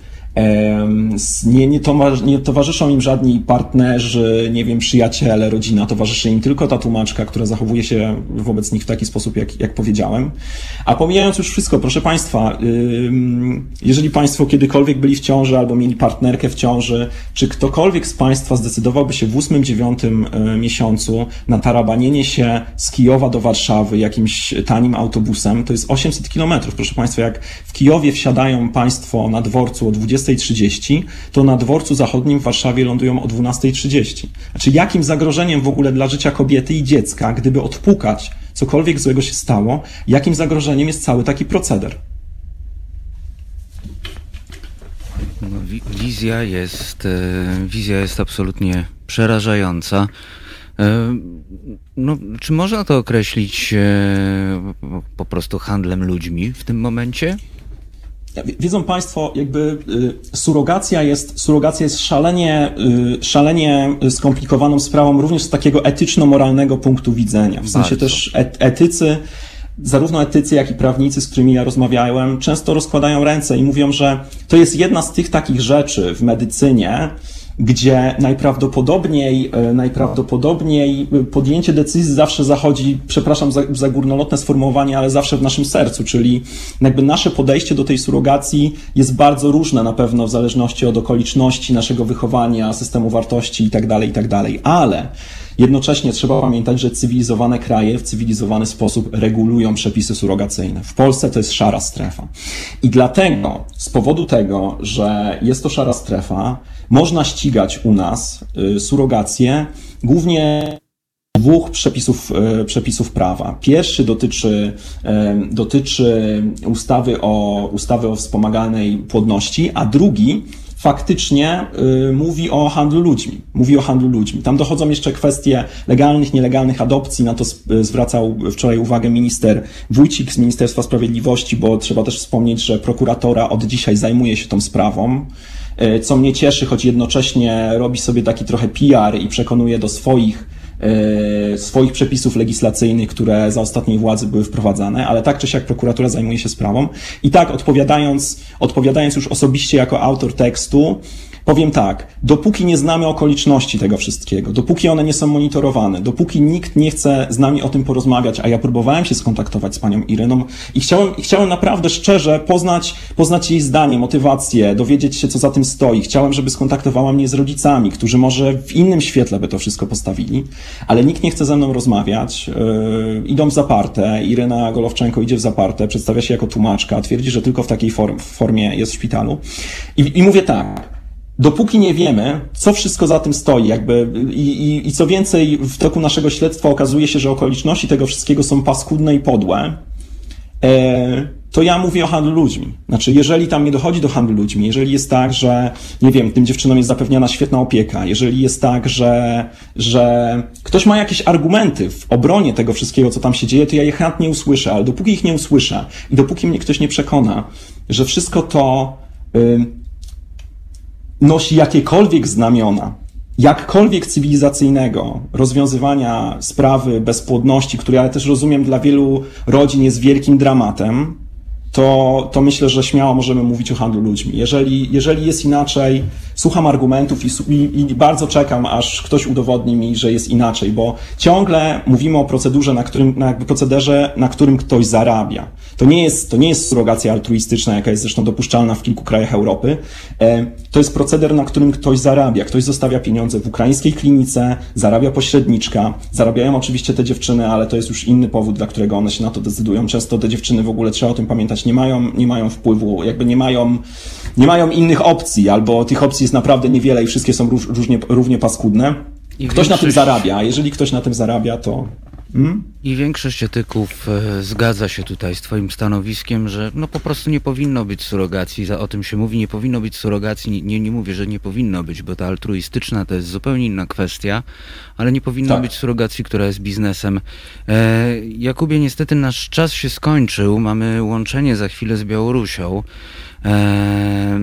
nie, nie, nie towarzyszą im żadni partnerzy, nie wiem, przyjaciele, rodzina, towarzyszy im tylko ta tłumaczka, która zachowuje się wobec nich w taki sposób, jak, jak powiedziałem. A pomijając już wszystko, proszę Państwa, jeżeli Państwo kiedykolwiek byli w ciąży albo mieli partnerkę w ciąży, czy ktokolwiek z Państwa zdecydowałby się w ósmym, dziewiątym e, miesiącu na tarabanienie się z Kijowa do Warszawy jakimś tanim autobusem, to jest 800 kilometrów. Proszę Państwa, jak w Kijowie wsiadają Państwo na dworcu o 20 20.30, to na dworcu zachodnim w Warszawie lądują o 12.30. Znaczy, jakim zagrożeniem w ogóle dla życia kobiety i dziecka, gdyby odpukać cokolwiek złego się stało, jakim zagrożeniem jest cały taki proceder? No, wizja jest, e, wizja jest absolutnie przerażająca. E, no, czy można to określić e, po prostu handlem ludźmi w tym momencie? Wiedzą Państwo, jakby y, surogacja jest, surogacja jest szalenie, y, szalenie skomplikowaną sprawą również z takiego etyczno-moralnego punktu widzenia. W sensie Bardzo. też etycy, zarówno etycy, jak i prawnicy, z którymi ja rozmawiałem, często rozkładają ręce i mówią, że to jest jedna z tych takich rzeczy w medycynie, gdzie najprawdopodobniej, e, najprawdopodobniej podjęcie decyzji zawsze zachodzi, przepraszam za, za górnolotne sformułowanie, ale zawsze w naszym sercu, czyli jakby nasze podejście do tej surogacji jest bardzo różne na pewno w zależności od okoliczności naszego wychowania, systemu wartości itd., tak itd., tak ale Jednocześnie trzeba pamiętać, że cywilizowane kraje w cywilizowany sposób regulują przepisy surogacyjne. W Polsce to jest szara strefa. I dlatego, z powodu tego, że jest to szara strefa, można ścigać u nas y, surogację głównie dwóch przepisów, y, przepisów prawa. Pierwszy dotyczy, dotyczy ustawy o, ustawy o wspomaganej płodności, a drugi faktycznie y, mówi o handlu ludźmi. Mówi o handlu ludźmi. Tam dochodzą jeszcze kwestie legalnych, nielegalnych adopcji. Na to y, zwracał wczoraj uwagę minister Wójcik z Ministerstwa Sprawiedliwości, bo trzeba też wspomnieć, że prokuratora od dzisiaj zajmuje się tą sprawą. Y, co mnie cieszy, choć jednocześnie robi sobie taki trochę PR i przekonuje do swoich swoich przepisów legislacyjnych, które za ostatniej władzy były wprowadzane, ale tak czy siak prokuratura zajmuje się sprawą. I tak, odpowiadając, odpowiadając już osobiście jako autor tekstu, powiem tak, dopóki nie znamy okoliczności tego wszystkiego, dopóki one nie są monitorowane, dopóki nikt nie chce z nami o tym porozmawiać, a ja próbowałem się skontaktować z panią Ireną i chciałem, chciałem naprawdę szczerze poznać, poznać jej zdanie, motywację, dowiedzieć się, co za tym stoi. Chciałem, żeby skontaktowała mnie z rodzicami, którzy może w innym świetle by to wszystko postawili, ale nikt nie chce ze mną rozmawiać. Yy, idą w zaparte, Irena Golowczenko idzie w zaparte, przedstawia się jako tłumaczka, twierdzi, że tylko w takiej form, formie jest w szpitalu. I, i mówię tak, dopóki nie wiemy, co wszystko za tym stoi, jakby i, i, i co więcej, w toku naszego śledztwa okazuje się, że okoliczności tego wszystkiego są paskudne i podłe, e, to ja mówię o handlu ludźmi. Znaczy, jeżeli tam nie dochodzi do handlu ludźmi, jeżeli jest tak, że, nie wiem, tym dziewczynom jest zapewniana świetna opieka, jeżeli jest tak, że, że ktoś ma jakieś argumenty w obronie tego wszystkiego, co tam się dzieje, to ja je chętnie usłyszę, ale dopóki ich nie usłyszę i dopóki mnie ktoś nie przekona, że wszystko to nosi jakiekolwiek znamiona, jakkolwiek cywilizacyjnego rozwiązywania sprawy bezpłodności, które ja też rozumiem dla wielu rodzin jest wielkim dramatem, to, to myślę, że śmiało możemy mówić o handlu ludźmi. Jeżeli, jeżeli jest inaczej, słucham argumentów i, i, i, bardzo czekam, aż ktoś udowodni mi, że jest inaczej, bo ciągle mówimy o procedurze, na którym, na jakby procederze, na którym ktoś zarabia. To nie jest, to nie jest surogacja altruistyczna, jaka jest zresztą dopuszczalna w kilku krajach Europy. E, to jest proceder, na którym ktoś zarabia. Ktoś zostawia pieniądze w ukraińskiej klinice, zarabia pośredniczka, zarabiają oczywiście te dziewczyny, ale to jest już inny powód, dla którego one się na to decydują. Często te dziewczyny w ogóle trzeba o tym pamiętać, nie mają, nie mają wpływu, jakby nie mają, nie mają innych opcji, albo tych opcji jest naprawdę niewiele i wszystkie są róż, różnie, równie paskudne. I ktoś większość... na tym zarabia, a jeżeli ktoś na tym zarabia, to Hmm? I większość etyków e, zgadza się tutaj z Twoim stanowiskiem, że no po prostu nie powinno być surogacji. O tym się mówi, nie powinno być surogacji. Nie, nie mówię, że nie powinno być, bo ta altruistyczna to jest zupełnie inna kwestia, ale nie powinno tak. być surogacji, która jest biznesem. E, Jakubie, niestety nasz czas się skończył. Mamy łączenie za chwilę z Białorusią. E,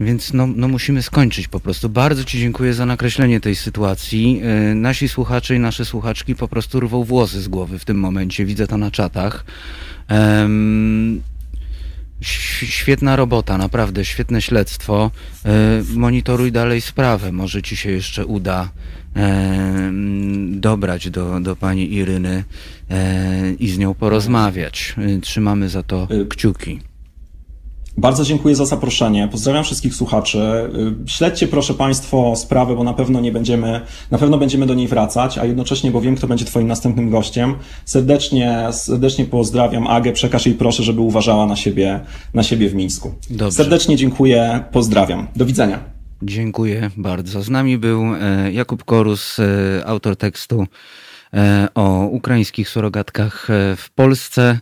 więc no, no musimy skończyć po prostu. Bardzo Ci dziękuję za nakreślenie tej sytuacji. Yy, nasi słuchacze i nasze słuchaczki po prostu rwą włosy z głowy w tym momencie. Widzę to na czatach. Świetna robota, naprawdę świetne śledztwo. Yy, monitoruj dalej sprawę. Może Ci się jeszcze uda dobrać do, do pani Iryny i z nią porozmawiać. Trzymamy za to kciuki. Bardzo dziękuję za zaproszenie. Pozdrawiam wszystkich słuchaczy. Y, śledźcie proszę Państwo sprawę, bo na pewno nie będziemy, na pewno będziemy do niej wracać, a jednocześnie, bo wiem, kto będzie Twoim następnym gościem. Serdecznie, serdecznie pozdrawiam Agę, przekaż jej proszę, żeby uważała na siebie, na siebie w Mińsku. Dobrze. Serdecznie dziękuję, pozdrawiam. Do widzenia. Dziękuję bardzo. Z nami był e, Jakub Korus, e, autor tekstu e, o ukraińskich surogatkach w Polsce.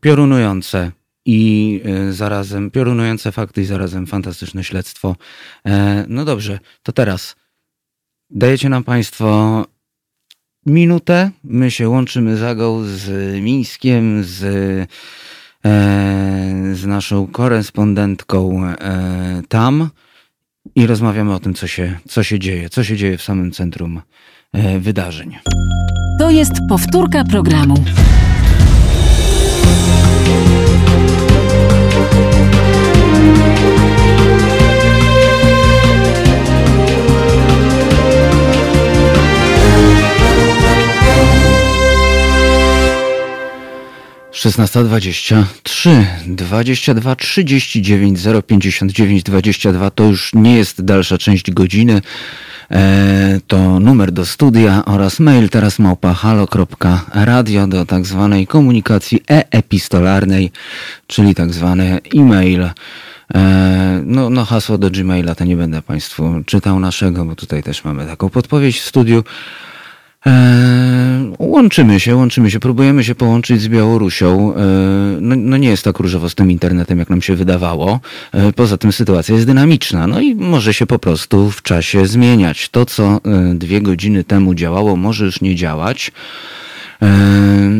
Piorunujące i e, zarazem piorunujące fakty i zarazem fantastyczne śledztwo. E, no dobrze, to teraz dajecie nam Państwo minutę. My się łączymy zagą z Mińskiem, z, e, z naszą korespondentką tam i rozmawiamy o tym, co się, co się dzieje, co się dzieje w samym centrum wydarzeń. To jest powtórka programu. 16.23, 22 39 059 22 to już nie jest dalsza część godziny. E, to numer do studia oraz mail teraz małpa halo.radio do tak zwanej komunikacji e-epistolarnej, czyli tak zwany e-mail. E, no, no hasło do Gmaila to nie będę Państwu czytał naszego, bo tutaj też mamy taką podpowiedź w studiu. E, łączymy się, łączymy się, próbujemy się połączyć z Białorusią. E, no, no, nie jest tak różowo z tym internetem, jak nam się wydawało. E, poza tym sytuacja jest dynamiczna, no i może się po prostu w czasie zmieniać. To, co dwie godziny temu działało, może już nie działać.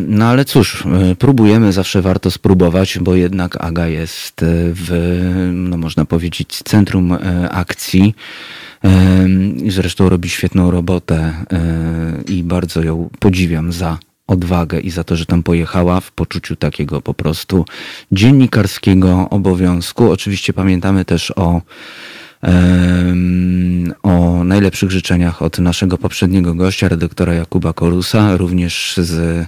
No ale cóż, próbujemy, zawsze warto spróbować, bo jednak Aga jest w, no można powiedzieć, centrum akcji. Zresztą robi świetną robotę e, i bardzo ją podziwiam za odwagę i za to, że tam pojechała w poczuciu takiego po prostu dziennikarskiego obowiązku. Oczywiście pamiętamy też o o najlepszych życzeniach od naszego poprzedniego gościa, redaktora Jakuba Korusa, również z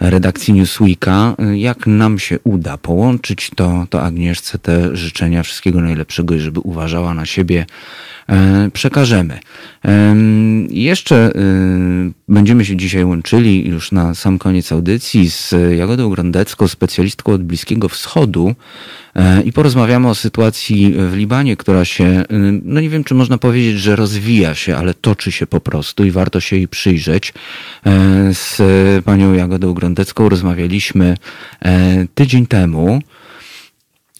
redakcji Newsweeka. Jak nam się uda połączyć, to, to Agnieszce te życzenia wszystkiego najlepszego i żeby uważała na siebie, e, przekażemy. Jeszcze e, będziemy się dzisiaj łączyli już na sam koniec audycji z Jagodą Grondecką, specjalistką od Bliskiego Wschodu i porozmawiamy o sytuacji w Libanie, która się, no nie wiem, czy można powiedzieć, że rozwija się, ale toczy się po prostu i warto się jej przyjrzeć. Z panią Jagodą Grondecką rozmawialiśmy tydzień temu.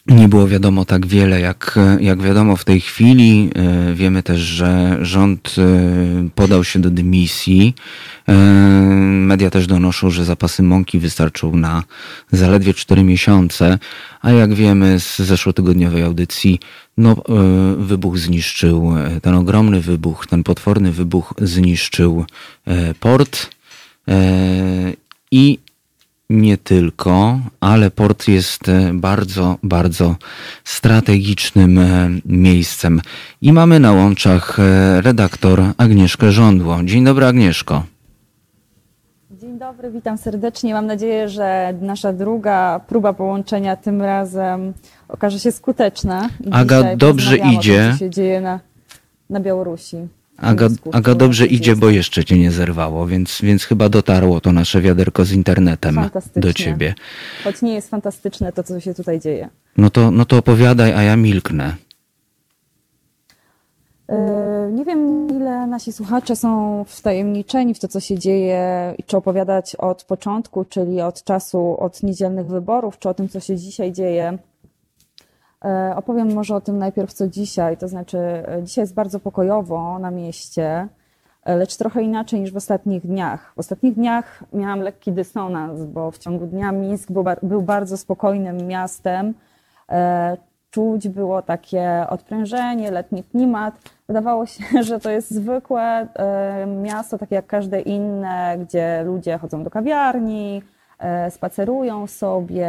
Nie było wiadomo tak wiele, jak, jak wiadomo w tej chwili. E, wiemy też, że rząd e, podał się do dymisji. E, media też donoszą, że zapasy mąki wystarczą na zaledwie 4 miesiące, a jak wiemy z zeszłotygodniowej audycji, no, wybuch zniszczył, ten ogromny wybuch, ten potworny wybuch zniszczył port i nie tylko, ale port jest e, bardzo, bardzo strategicznym e, miejscem. I mamy na łączach e, redaktor Agnieszkę Żądło. Dzień dobry, Agnieszko. Dzień dobry, witam serdecznie. Mam nadzieję, że nasza druga próba połączenia tym razem okaże się skuteczna. Aga, dobrze idzie. To, co się dzieje na, na Białorusi. Aga, Aga dobrze idzie, bo jeszcze cię nie zerwało, więc, więc chyba dotarło to nasze wiaderko z internetem do ciebie. Choć nie jest fantastyczne to, co się tutaj dzieje. No to, no to opowiadaj, a ja milknę. E, nie wiem, ile nasi słuchacze są wtajemniczeni w to, co się dzieje, i czy opowiadać od początku, czyli od czasu, od niedzielnych wyborów, czy o tym, co się dzisiaj dzieje. E, opowiem może o tym najpierw, co dzisiaj. To znaczy, e, dzisiaj jest bardzo pokojowo na mieście, e, lecz trochę inaczej niż w ostatnich dniach. W ostatnich dniach miałam lekki dysonans, bo w ciągu dnia Mińsk był, był bardzo spokojnym miastem. Czuć było takie odprężenie, letni klimat. Wydawało się, że to jest zwykłe miasto, takie jak każde inne, gdzie ludzie chodzą do kawiarni, spacerują sobie,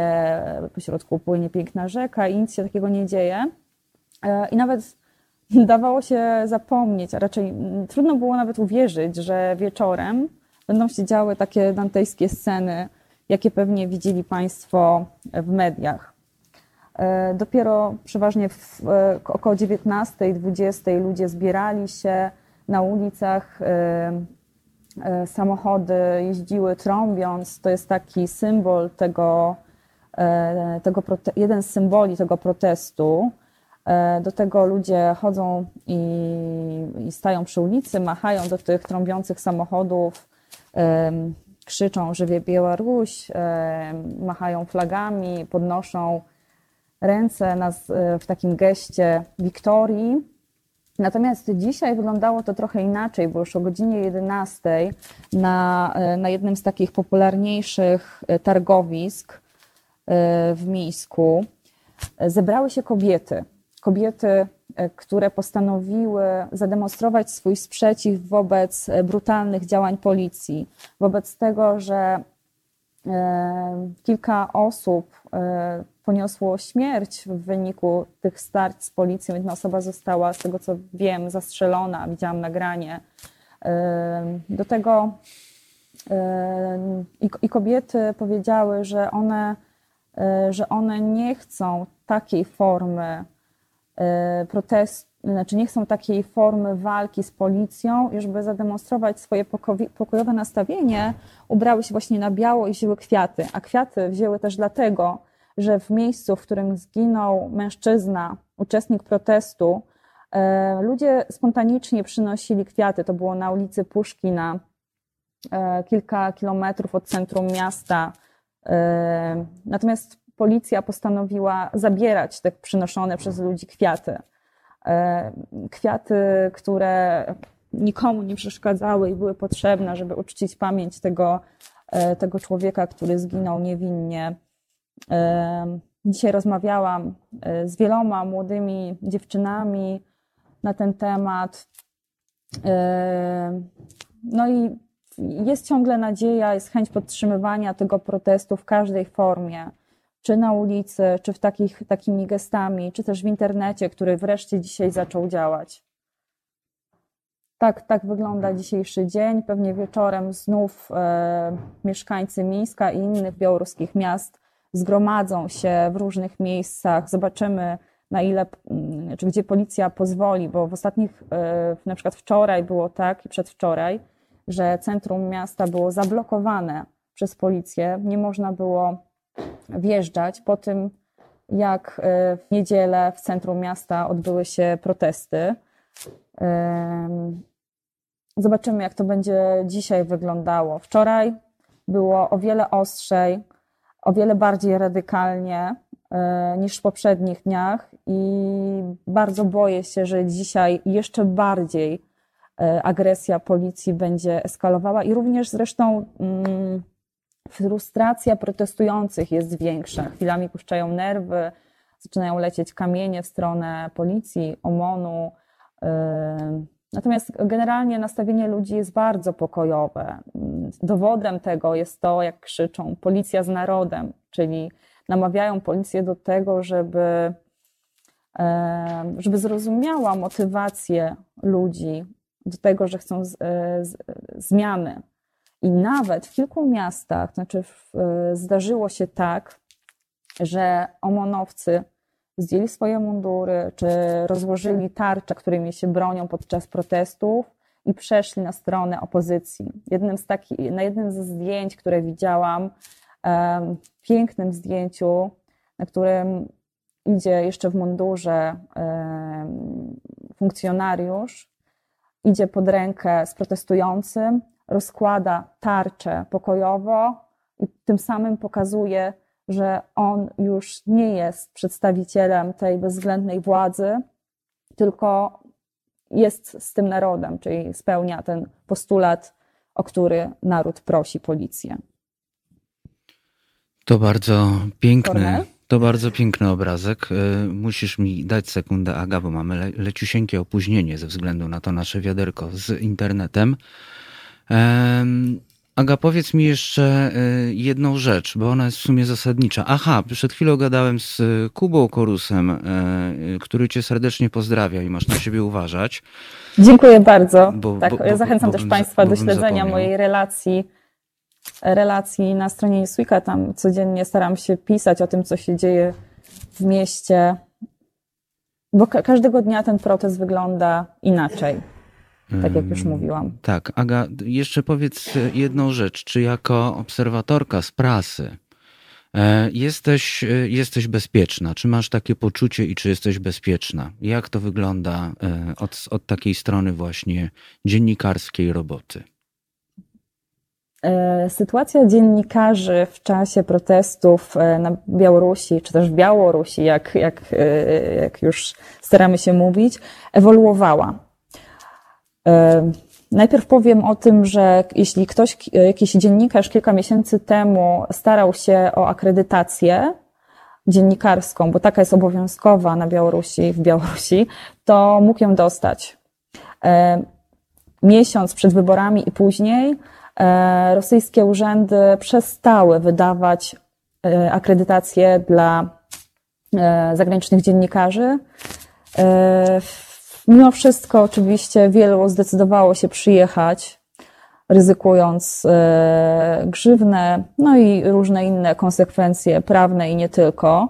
po środku płynie piękna rzeka i nic się takiego nie dzieje. E, I nawet dawało się zapomnieć, a raczej trudno było nawet uwierzyć, że wieczorem będą się działy takie dantejskie sceny, jakie pewnie widzieli Państwo w mediach. E, dopiero przeważnie w około 19-20 ludzie zbierali się na ulicach E, samochody jeździły trąbiąc. To jest taki symbol tego, e, tego jeden z symboli tego protestu. E, do tego ludzie chodzą i, i stają przy ulicy, machają do tych trąbiących samochodów, krzyczą, że wie Białoruś, machają flagami, podnoszą ręce w takim geście wiktorii. Natomiast dzisiaj wyglądało to trochę inaczej, bo już o godzinie 11 na, e, na jednym z takich popularniejszych e, targowisk e, w Mińsku zebrały się kobiety. Kobiety, które postanowiły zademonstrować swój sprzeciw wobec brutalnych działań policji, wobec tego, że kilka osób poniosło śmierć w wyniku tych starć z policją. Jedna osoba została, z tego co wiem, zastrzelona, widziałam nagranie. Do tego i kobiety powiedziały, że one, e, że one nie chcą takiej formy e, protestu, znaczy nie chcą takiej formy walki z policją i żeby zademonstrować swoje pokojowe nastawienie, ubrały się właśnie na biało i wzięły kwiaty. A kwiaty wzięły też dlatego, że w miejscu, w którym zginął mężczyzna, uczestnik protestu, e, ludzie spontanicznie przynosili kwiaty. To było na ulicy Puszkina, e, kilka kilometrów od centrum miasta. E, natomiast policja postanowiła zabierać te przynoszone przez ludzi kwiaty. Kwiaty, które nikomu nie przeszkadzały i były potrzebne, żeby uczcić pamięć tego, tego człowieka, który zginął niewinnie Dzisiaj rozmawiałam e, z wieloma młodymi dziewczynami na ten temat. No i jest ciągle nadzieja, jest chęć podtrzymywania tego protestu w każdej formie. Czy na ulicy, czy w takich, takimi gestami, czy też w internecie, który wreszcie dzisiaj zaczął działać. Tak, tak wygląda dzisiejszy dzień. Pewnie wieczorem znów e, mieszkańcy Mińska i innych białoruskich miast zgromadzą się w różnych miejscach. Zobaczymy, na ile, czy gdzie policja pozwoli, bo w ostatnich, e, na przykład wczoraj było tak i przedwczoraj, że centrum miasta było zablokowane przez policję. Nie można było wjeżdżać po tym, jak e, w niedzielę w centrum miasta odbyły się protesty. Zobaczymy, jak to będzie dzisiaj wyglądało. Wczoraj było o wiele ostrzej, o wiele bardziej radykalnie e, niż w poprzednich dniach i bardzo boję się, że dzisiaj jeszcze bardziej e, agresja policji będzie eskalowała i również zresztą mm, frustracja protestujących jest większa. Chwilami puszczają nerwy, zaczynają lecieć kamienie w stronę policji, OMON-u. Natomiast generalnie nastawienie ludzi jest bardzo pokojowe. Dowodem tego jest to, jak krzyczą policja z narodem, czyli namawiają policję do tego, żeby, żeby zrozumiała motywację ludzi do tego, że chcą z, e, z, zmiany. I nawet w kilku miastach, znaczy w, e, zdarzyło się tak, że omonowcy zdjęli swoje mundury, czy rozłożyli tarcze, którymi się bronią podczas protestów i przeszli na stronę opozycji. Jednym z taki, na jednym ze zdjęć, które widziałam, um, pięknym zdjęciu, na którym idzie jeszcze w mundurze um, funkcjonariusz, idzie pod rękę z protestującym, rozkłada tarczę pokojowo i tym samym pokazuje, że on już nie jest przedstawicielem tej bezwzględnej władzy, tylko jest z tym narodem, czyli spełnia ten postulat, o który naród prosi policję. To bardzo piękny, to bardzo piękny obrazek. Y, musisz mi dać sekundę, Aga, bo mamy le leciusieńkie opóźnienie ze względu na to nasze wiaderko z internetem. Aga, powiedz mi jeszcze y, jedną rzecz, bo ona jest w sumie zasadnicza. Aha, przed chwilą gadałem z Kubą Korusem, y, który cię serdecznie pozdrawia i masz na siebie uważać. Dziękuję bardzo. Bo, tak, bo, ja zachęcam bo, też Państwa do śledzenia mojej relacji relacji na stronie Newsweeka. Tam codziennie staram się pisać o tym, co się dzieje w mieście, bo ka każdego dnia ten protest wygląda inaczej. Tak jak już mówiłam. Tak, Aga, jeszcze powiedz jedną rzecz. Czy jako obserwatorka z prasy e, jesteś, e, jesteś bezpieczna? Czy masz takie poczucie i czy jesteś bezpieczna? Jak to wygląda e, od, od takiej strony właśnie dziennikarskiej roboty? Sytuacja dziennikarzy w czasie protestów na Białorusi, czy też w Białorusi, jak, jak, jak już staramy się mówić, ewoluowała. E, najpierw powiem o tym, że jeśli ktoś, jakiś dziennikarz kilka miesięcy temu starał się o akredytację dziennikarską, bo taka jest obowiązkowa na Białorusi, w Białorusi, to mógł ją dostać. E, miesiąc przed wyborami i później e, rosyjskie urzędy przestały wydawać akredytacje dla zagranicznych dziennikarzy. Mimo wszystko, oczywiście, wielu zdecydowało się przyjechać, ryzykując e, grzywne, no i różne inne konsekwencje prawne i nie tylko.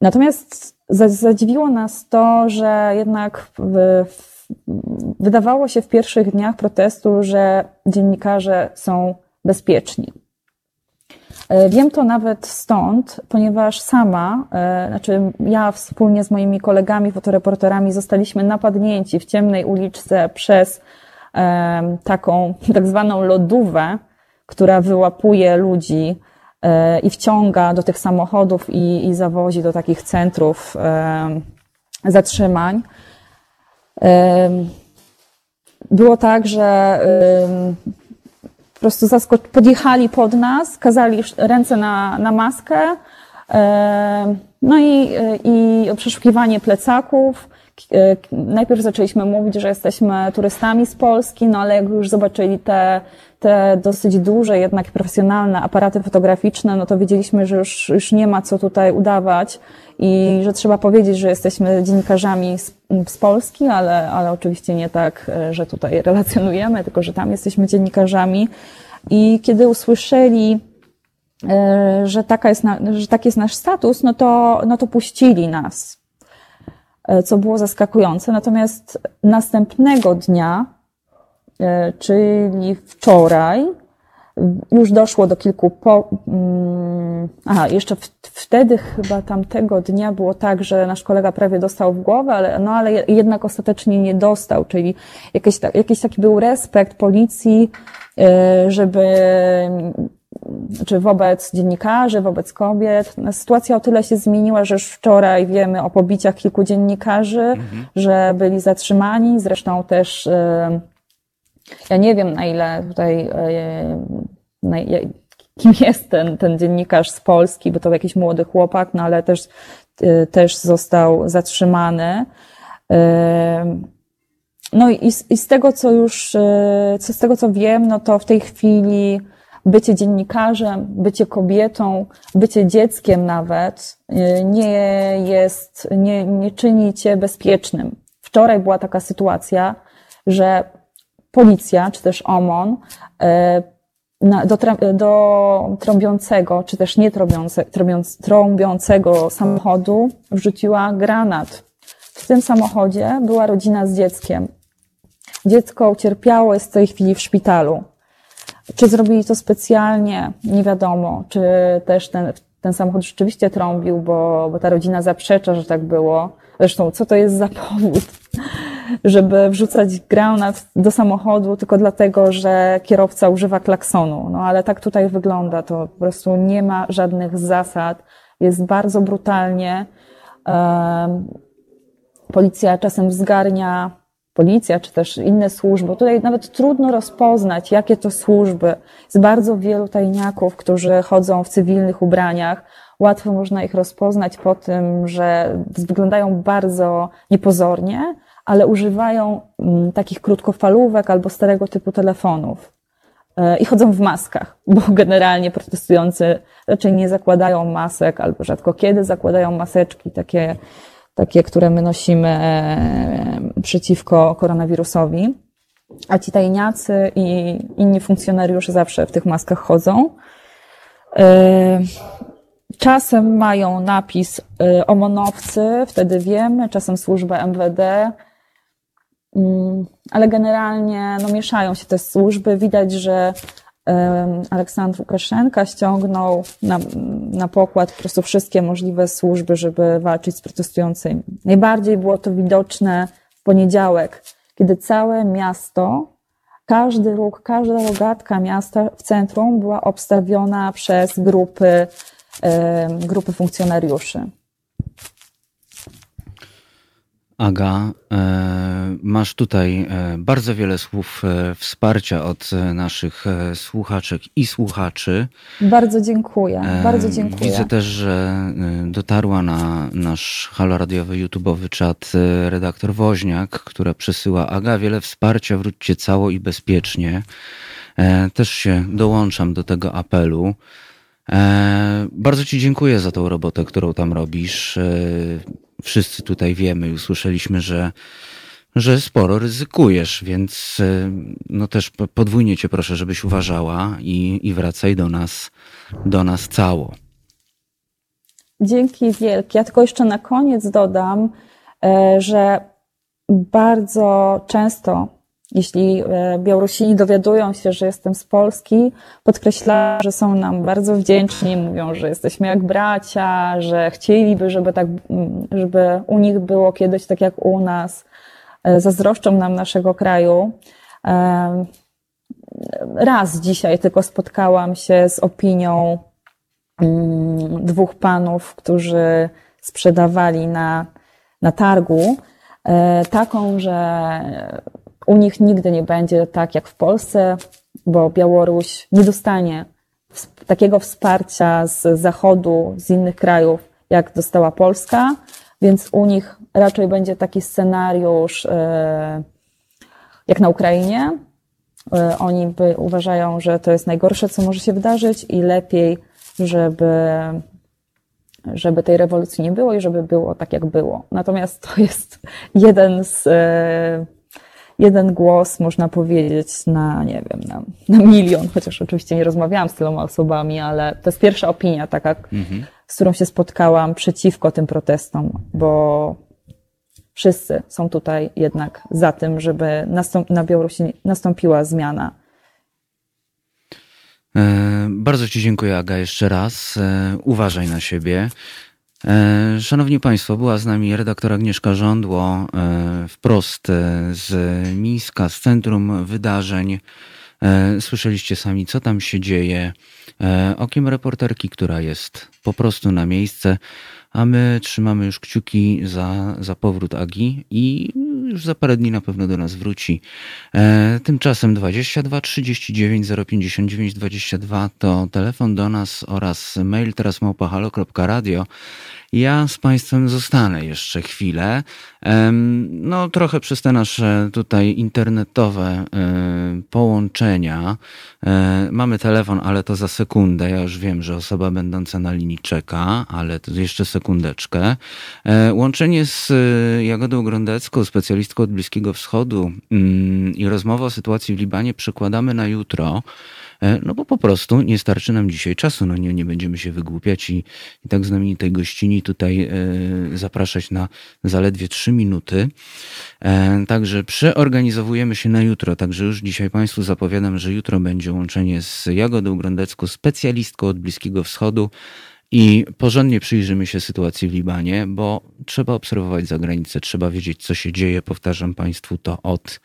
Natomiast zadziwiło nas to, że jednak wydawało się w pierwszych dniach protestu, że dziennikarze są bezpieczni. E, wiem to nawet stąd, ponieważ sama, e, znaczy ja wspólnie z moimi kolegami, fotoreporterami zostaliśmy napadnięci w ciemnej uliczce przez e, taką tak zwaną lodówę, która wyłapuje ludzi i wciąga do tych samochodów i, i zawozi do takich centrów zatrzymań. Było tak, że po prostu zaskocz- podjechali pod nas, kazali ręce na, na maskę, e, no i, i przeszukiwanie plecaków. najpierw zaczęliśmy mówić, że jesteśmy turystami z Polski, no ale jak już zobaczyli te, te dosyć duże, jednak profesjonalne aparaty fotograficzne, no to wiedzieliśmy, że już, już nie ma co tutaj udawać i że trzeba powiedzieć, że jesteśmy dziennikarzami z, z Polski, ale, ale oczywiście nie tak, że tutaj relacjonujemy, tylko że tam jesteśmy dziennikarzami. I kiedy usłyszeli, e, że, taka jest na, że taki jest nasz status, no to, no to puścili nas, e, co było zaskakujące. Natomiast następnego dnia, e, czyli wczoraj, już doszło do kilku po, mm, aha, jeszcze w, wtedy chyba tamtego dnia było tak, że nasz kolega prawie dostał w głowę, ale, no ale jednak ostatecznie nie dostał, czyli jakiś, jakiś taki był respekt policji, e, żeby czy wobec dziennikarzy, wobec kobiet. Sytuacja o tyle się zmieniła, że już wczoraj wiemy o pobiciach kilku dziennikarzy, mhm. że byli zatrzymani, zresztą też e, ja nie wiem, na ile tutaj, e, na, kim jest ten, ten dziennikarz z Polski, bo to jakiś młody chłopak, no ale też, e, też został zatrzymany. E, no i, i z tego, co już, co z tego, co wiem, no to w tej chwili bycie dziennikarzem, bycie kobietą, bycie dzieckiem nawet nie jest, nie, nie czyni cię bezpiecznym. Wczoraj była taka sytuacja, że policja, czy też OMON, e, do, do trąbiącego, czy też nie trąbiące, trąbiącego samochodu wrzuciła granat. W tym samochodzie była rodzina z dzieckiem. Dziecko ucierpiało, jest w tej chwili w szpitalu. Czy zrobili to specjalnie? Nie wiadomo. Czy też ten, ten samochód rzeczywiście trąbił, bo, bo ta rodzina zaprzecza, że tak było. Zresztą, co to jest za powód? Żeby wrzucać granat do samochodu tylko dlatego, że kierowca używa klaksonu. No ale tak tutaj wygląda, to po prostu nie ma żadnych zasad, jest bardzo brutalnie. Policja czasem zgarnia, policja czy też inne służby. Tutaj nawet trudno rozpoznać, jakie to służby. Jest bardzo wielu tajniaków, którzy chodzą w cywilnych ubraniach. Łatwo można ich rozpoznać po tym, że wyglądają bardzo niepozornie, ale używają mm, takich krótkofalówek albo starego typu telefonów e, i chodzą w maskach, bo generalnie protestujący raczej nie zakładają masek albo rzadko kiedy zakładają maseczki takie, takie które my nosimy e, przeciwko koronawirusowi. A ci tajniacy i inni funkcjonariusze zawsze w tych maskach chodzą. E, czasem mają napis omonowcy, wtedy wiemy, czasem służba MWD, ale generalnie no, mieszają się te służby. Widać, że Aleksandr Łukaszenka ściągnął na, na pokład po prostu wszystkie możliwe służby, żeby walczyć z protestującymi. Najbardziej było to widoczne w poniedziałek, kiedy całe miasto, każdy róg, każda rogatka miasta w centrum była obstawiona przez grupy, grupy funkcjonariuszy. Aga, e, masz tutaj e, bardzo wiele słów e, wsparcia od naszych słuchaczek i słuchaczy. Bardzo dziękuję, bardzo dziękuję. Widzę też, że dotarła na nasz haloradiowy YouTube'owy czat redaktor Woźniak, która przesyła Aga, wiele wsparcia, wróćcie cało i bezpiecznie. Też się dołączam do tego apelu. Bardzo Ci dziękuję za tą robotę, którą tam robisz wszyscy tutaj wiemy i usłyszeliśmy, że, że sporo ryzykujesz, więc e, no też podwójnie cię proszę, żebyś uważała i, i wracaj do nas, do nas cało. Dzięki wielkie. Ja tylko jeszcze na koniec dodam, e, że bardzo często jeśli e, Białorusini dowiadują się, że jestem z Polski, podkreślają, że są nam bardzo wdzięczni, mówią, że jesteśmy jak bracia, że chcieliby, żeby tak, żeby u nich było kiedyś tak jak u nas. E, zazdroszczą nam naszego kraju. E, raz dzisiaj tylko spotkałam się z opinią dwóch panów, którzy sprzedawali na, na targu, taką, że u nich nigdy nie będzie tak jak w Polsce, bo Białoruś nie dostanie takiego wsparcia z Zachodu, z innych krajów, jak dostała Polska. więc u nich raczej będzie taki scenariusz jak na Ukrainie. Oni uważają, że to jest najgorsze, co może się wydarzyć i lepiej, żeby żeby tej rewolucji nie było i żeby było tak, jak było. Natomiast to jest jeden z, e, jeden głos, można powiedzieć, na, nie wiem, na, na milion, chociaż oczywiście nie rozmawiałam z tyloma osobami, ale to jest pierwsza opinia taka, mhm. z którą się spotkałam przeciwko tym protestom, bo wszyscy są tutaj jednak za tym, żeby nastąp- na Białorusi nastąpiła zmiana E, bardzo Ci dziękuję, Aga, jeszcze raz. E, uważaj na siebie. E, szanowni Państwo, była z nami redaktor Agnieszka Żądło, wprost z Mińska, z Centrum Wydarzeń. Słyszeliście sami, co tam się dzieje. Okiem reporterki, która jest po prostu na miejsce, a my trzymamy już kciuki za, za powrót Agi i już za parę dni na pewno do nas wróci. E, tymczasem 22 39 059 22 to telefon do nas oraz mail teraz małpahalo.radio. Ja z Państwem zostanę jeszcze chwilę. No, trochę przez te nasze tutaj internetowe e, połączenia. E, mamy telefon, ale to za sekundę. Ja już wiem, że osoba będąca na linii czeka, ale to jeszcze sekundeczkę. E, łączenie z Jagodą Grondecką, specjalistką od Bliskiego Wschodu mm, i rozmowa o sytuacji w Libanie przekładamy na jutro. E, no bo po prostu nie starczy nam dzisiaj czasu, no nie, nie będziemy się wygłupiać i, i tak znamienitej gościni tutaj e, zapraszać na zaledwie trzy minuty. E, także przeorganizowujemy się na jutro, także już dzisiaj Państwu zapowiadam, że jutro będzie łączenie z Jagodą Grondecką, specjalistką od Bliskiego Wschodu i porządnie przyjrzymy się sytuacji w Libanie, bo trzeba obserwować zagranicę, trzeba wiedzieć, co się dzieje. Powtarzam Państwu to od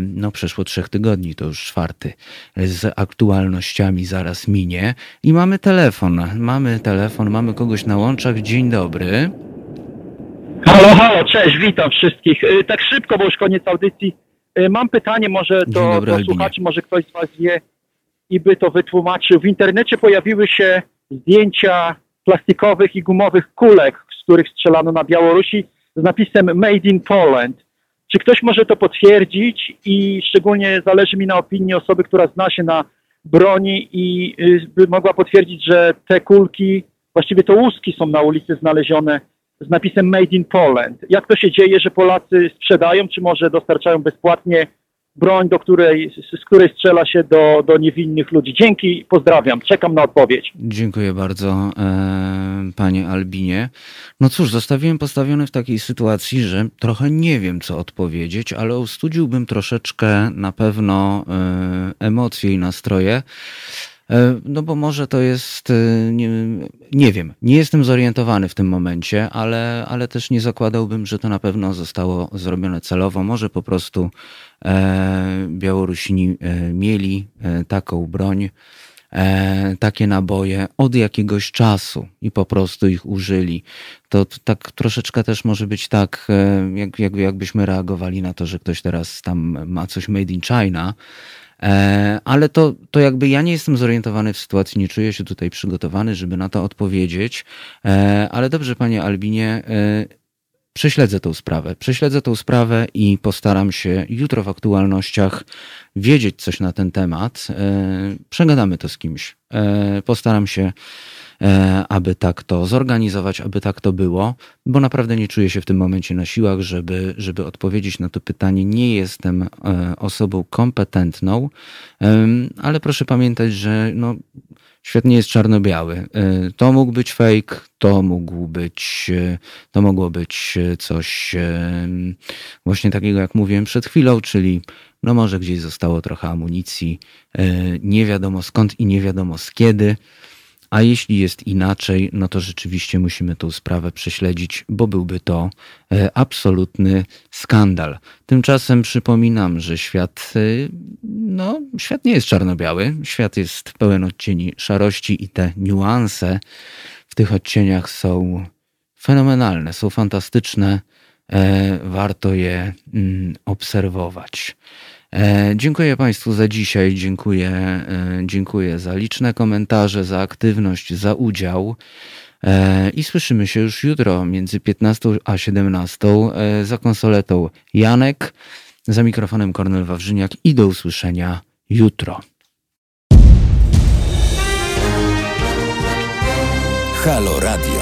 no przeszło trzech tygodni, to już czwarty, z aktualnościami zaraz minie. I mamy telefon, mamy telefon, mamy kogoś na łączach. Dzień dobry. Halo, halo, cześć, witam wszystkich. E, tak szybko, bo już koniec audycji. E, mam pytanie może do, dobry, do słuchaczy, może ktoś z Was wie i by to wytłumaczył. W internecie pojawiły się zdjęcia plastikowych i gumowych kulek, z których strzelano na Białorusi z napisem Made in Poland. Czy ktoś może to potwierdzić i szczególnie zależy mi na opinii osoby, która zna się na broni i y, by mogła potwierdzić, że te kulki, właściwie to łuski są na ulicy znalezione z napisem Made in Poland. Jak to się dzieje, że Polacy sprzedają, czy może dostarczają bezpłatnie broń, do której, z której strzela się do, do niewinnych ludzi. Dzięki, pozdrawiam, czekam na odpowiedź. Dziękuję bardzo, e, panie Albinie. No cóż, zostawiłem postawiony w takiej sytuacji, że trochę nie wiem, co odpowiedzieć, ale ustudziłbym troszeczkę na pewno e, emocje i nastroje. E, no bo może to jest, e, nie, nie, wiem, nie jestem zorientowany w tym momencie, ale, ale też nie zakładałbym, że to na pewno zostało zrobione celowo. Może po prostu e, Białorusini mieli taką broń, takie naboje od jakiegoś czasu i po prostu ich użyli. To, tak troszeczkę też może być tak, jak, jak, jakbyśmy reagowali na to, że ktoś teraz tam ma coś made in China, ale to, to jakby ja nie jestem zorientowany w sytuacji, nie czuję się tutaj przygotowany, żeby na to odpowiedzieć. E, ale dobrze, panie Albinie, e, prześledzę tą sprawę. Prześledzę tą sprawę i postaram się jutro w aktualnościach wiedzieć coś na ten temat. Przegadamy to z kimś. Postaram się E, aby tak to zorganizować, aby tak to było, bo naprawdę nie czuję się w tym momencie na siłach, żeby, żeby odpowiedzieć na to pytanie. Nie jestem e, osobą kompetentną, ale proszę pamiętać, że no, świat nie jest czarno-biały. E, to mógł być fake, to mógł być, to mogło być coś właśnie takiego, jak mówiłem przed chwilą, czyli no może gdzieś zostało trochę amunicji, nie wiadomo skąd i nie wiadomo z kiedy. A jeśli jest inaczej, no to rzeczywiście musimy tą sprawę prześledzić, bo byłby to e, absolutny skandal. Tymczasem przypominam, że świat, e, no, świat nie jest czarno-biały, świat jest pełen odcieni szarości i te niuanse w tych odcieniach są fenomenalne, są fantastyczne, e, warto je mm, obserwować. E, dziękuję Państwu za dzisiaj, dziękuję, e, dziękuję za liczne komentarze, za aktywność, za udział. E, I słyszymy się już jutro między 15 a 17 e, za konsoletą Janek, za mikrofonem Kornel Wawrzyniak i do usłyszenia jutro. Halo Radio.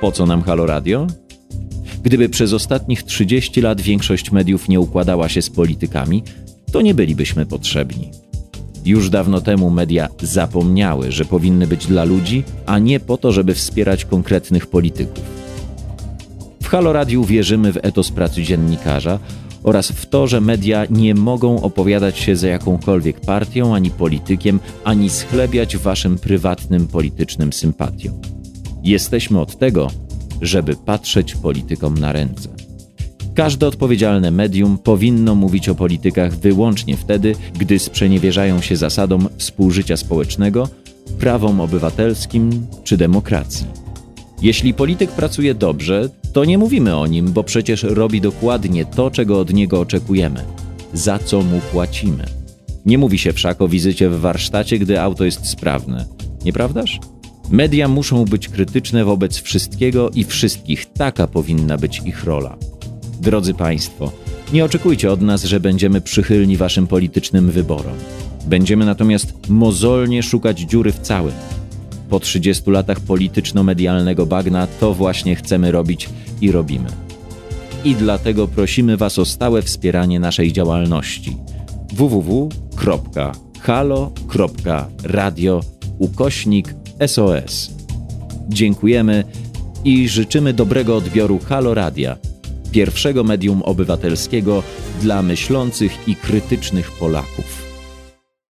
Po co nam Halo Radio? Gdyby przez ostatnich 30 lat większość mediów nie układała się z politykami, to nie bylibyśmy potrzebni. Już dawno temu media zapomniały, że powinny być dla ludzi, a nie po to, żeby wspierać konkretnych polityków. W Halo Radiu wierzymy w etos pracy dziennikarza oraz w to, że media nie mogą opowiadać się za jakąkolwiek partią ani politykiem, ani schlebiać waszym prywatnym politycznym sympatiom. Jesteśmy od tego, żeby patrzeć politykom na ręce. Każde odpowiedzialne medium powinno mówić o politykach wyłącznie wtedy, gdy sprzeniewierzają się zasadom współżycia społecznego, prawom obywatelskim czy demokracji. Jeśli polityk pracuje dobrze, to nie mówimy o nim, bo przecież robi dokładnie to, czego od niego oczekujemy, za co mu płacimy. Nie mówi się wszak o wizycie w warsztacie, gdy auto jest sprawne, nieprawdaż? Media muszą być krytyczne wobec wszystkiego i wszystkich, taka powinna być ich rola. Drodzy Państwo, nie oczekujcie od nas, że będziemy przychylni Waszym politycznym wyborom. Będziemy natomiast mozolnie szukać dziury w całym. Po 30 latach polityczno-medialnego bagna to właśnie chcemy robić i robimy. I dlatego prosimy Was o stałe wspieranie naszej działalności www.halo.radio ukośnik SOS. Dziękujemy i życzymy dobrego odbioru Halo Radia – pierwszego medium obywatelskiego dla myślących i krytycznych Polaków.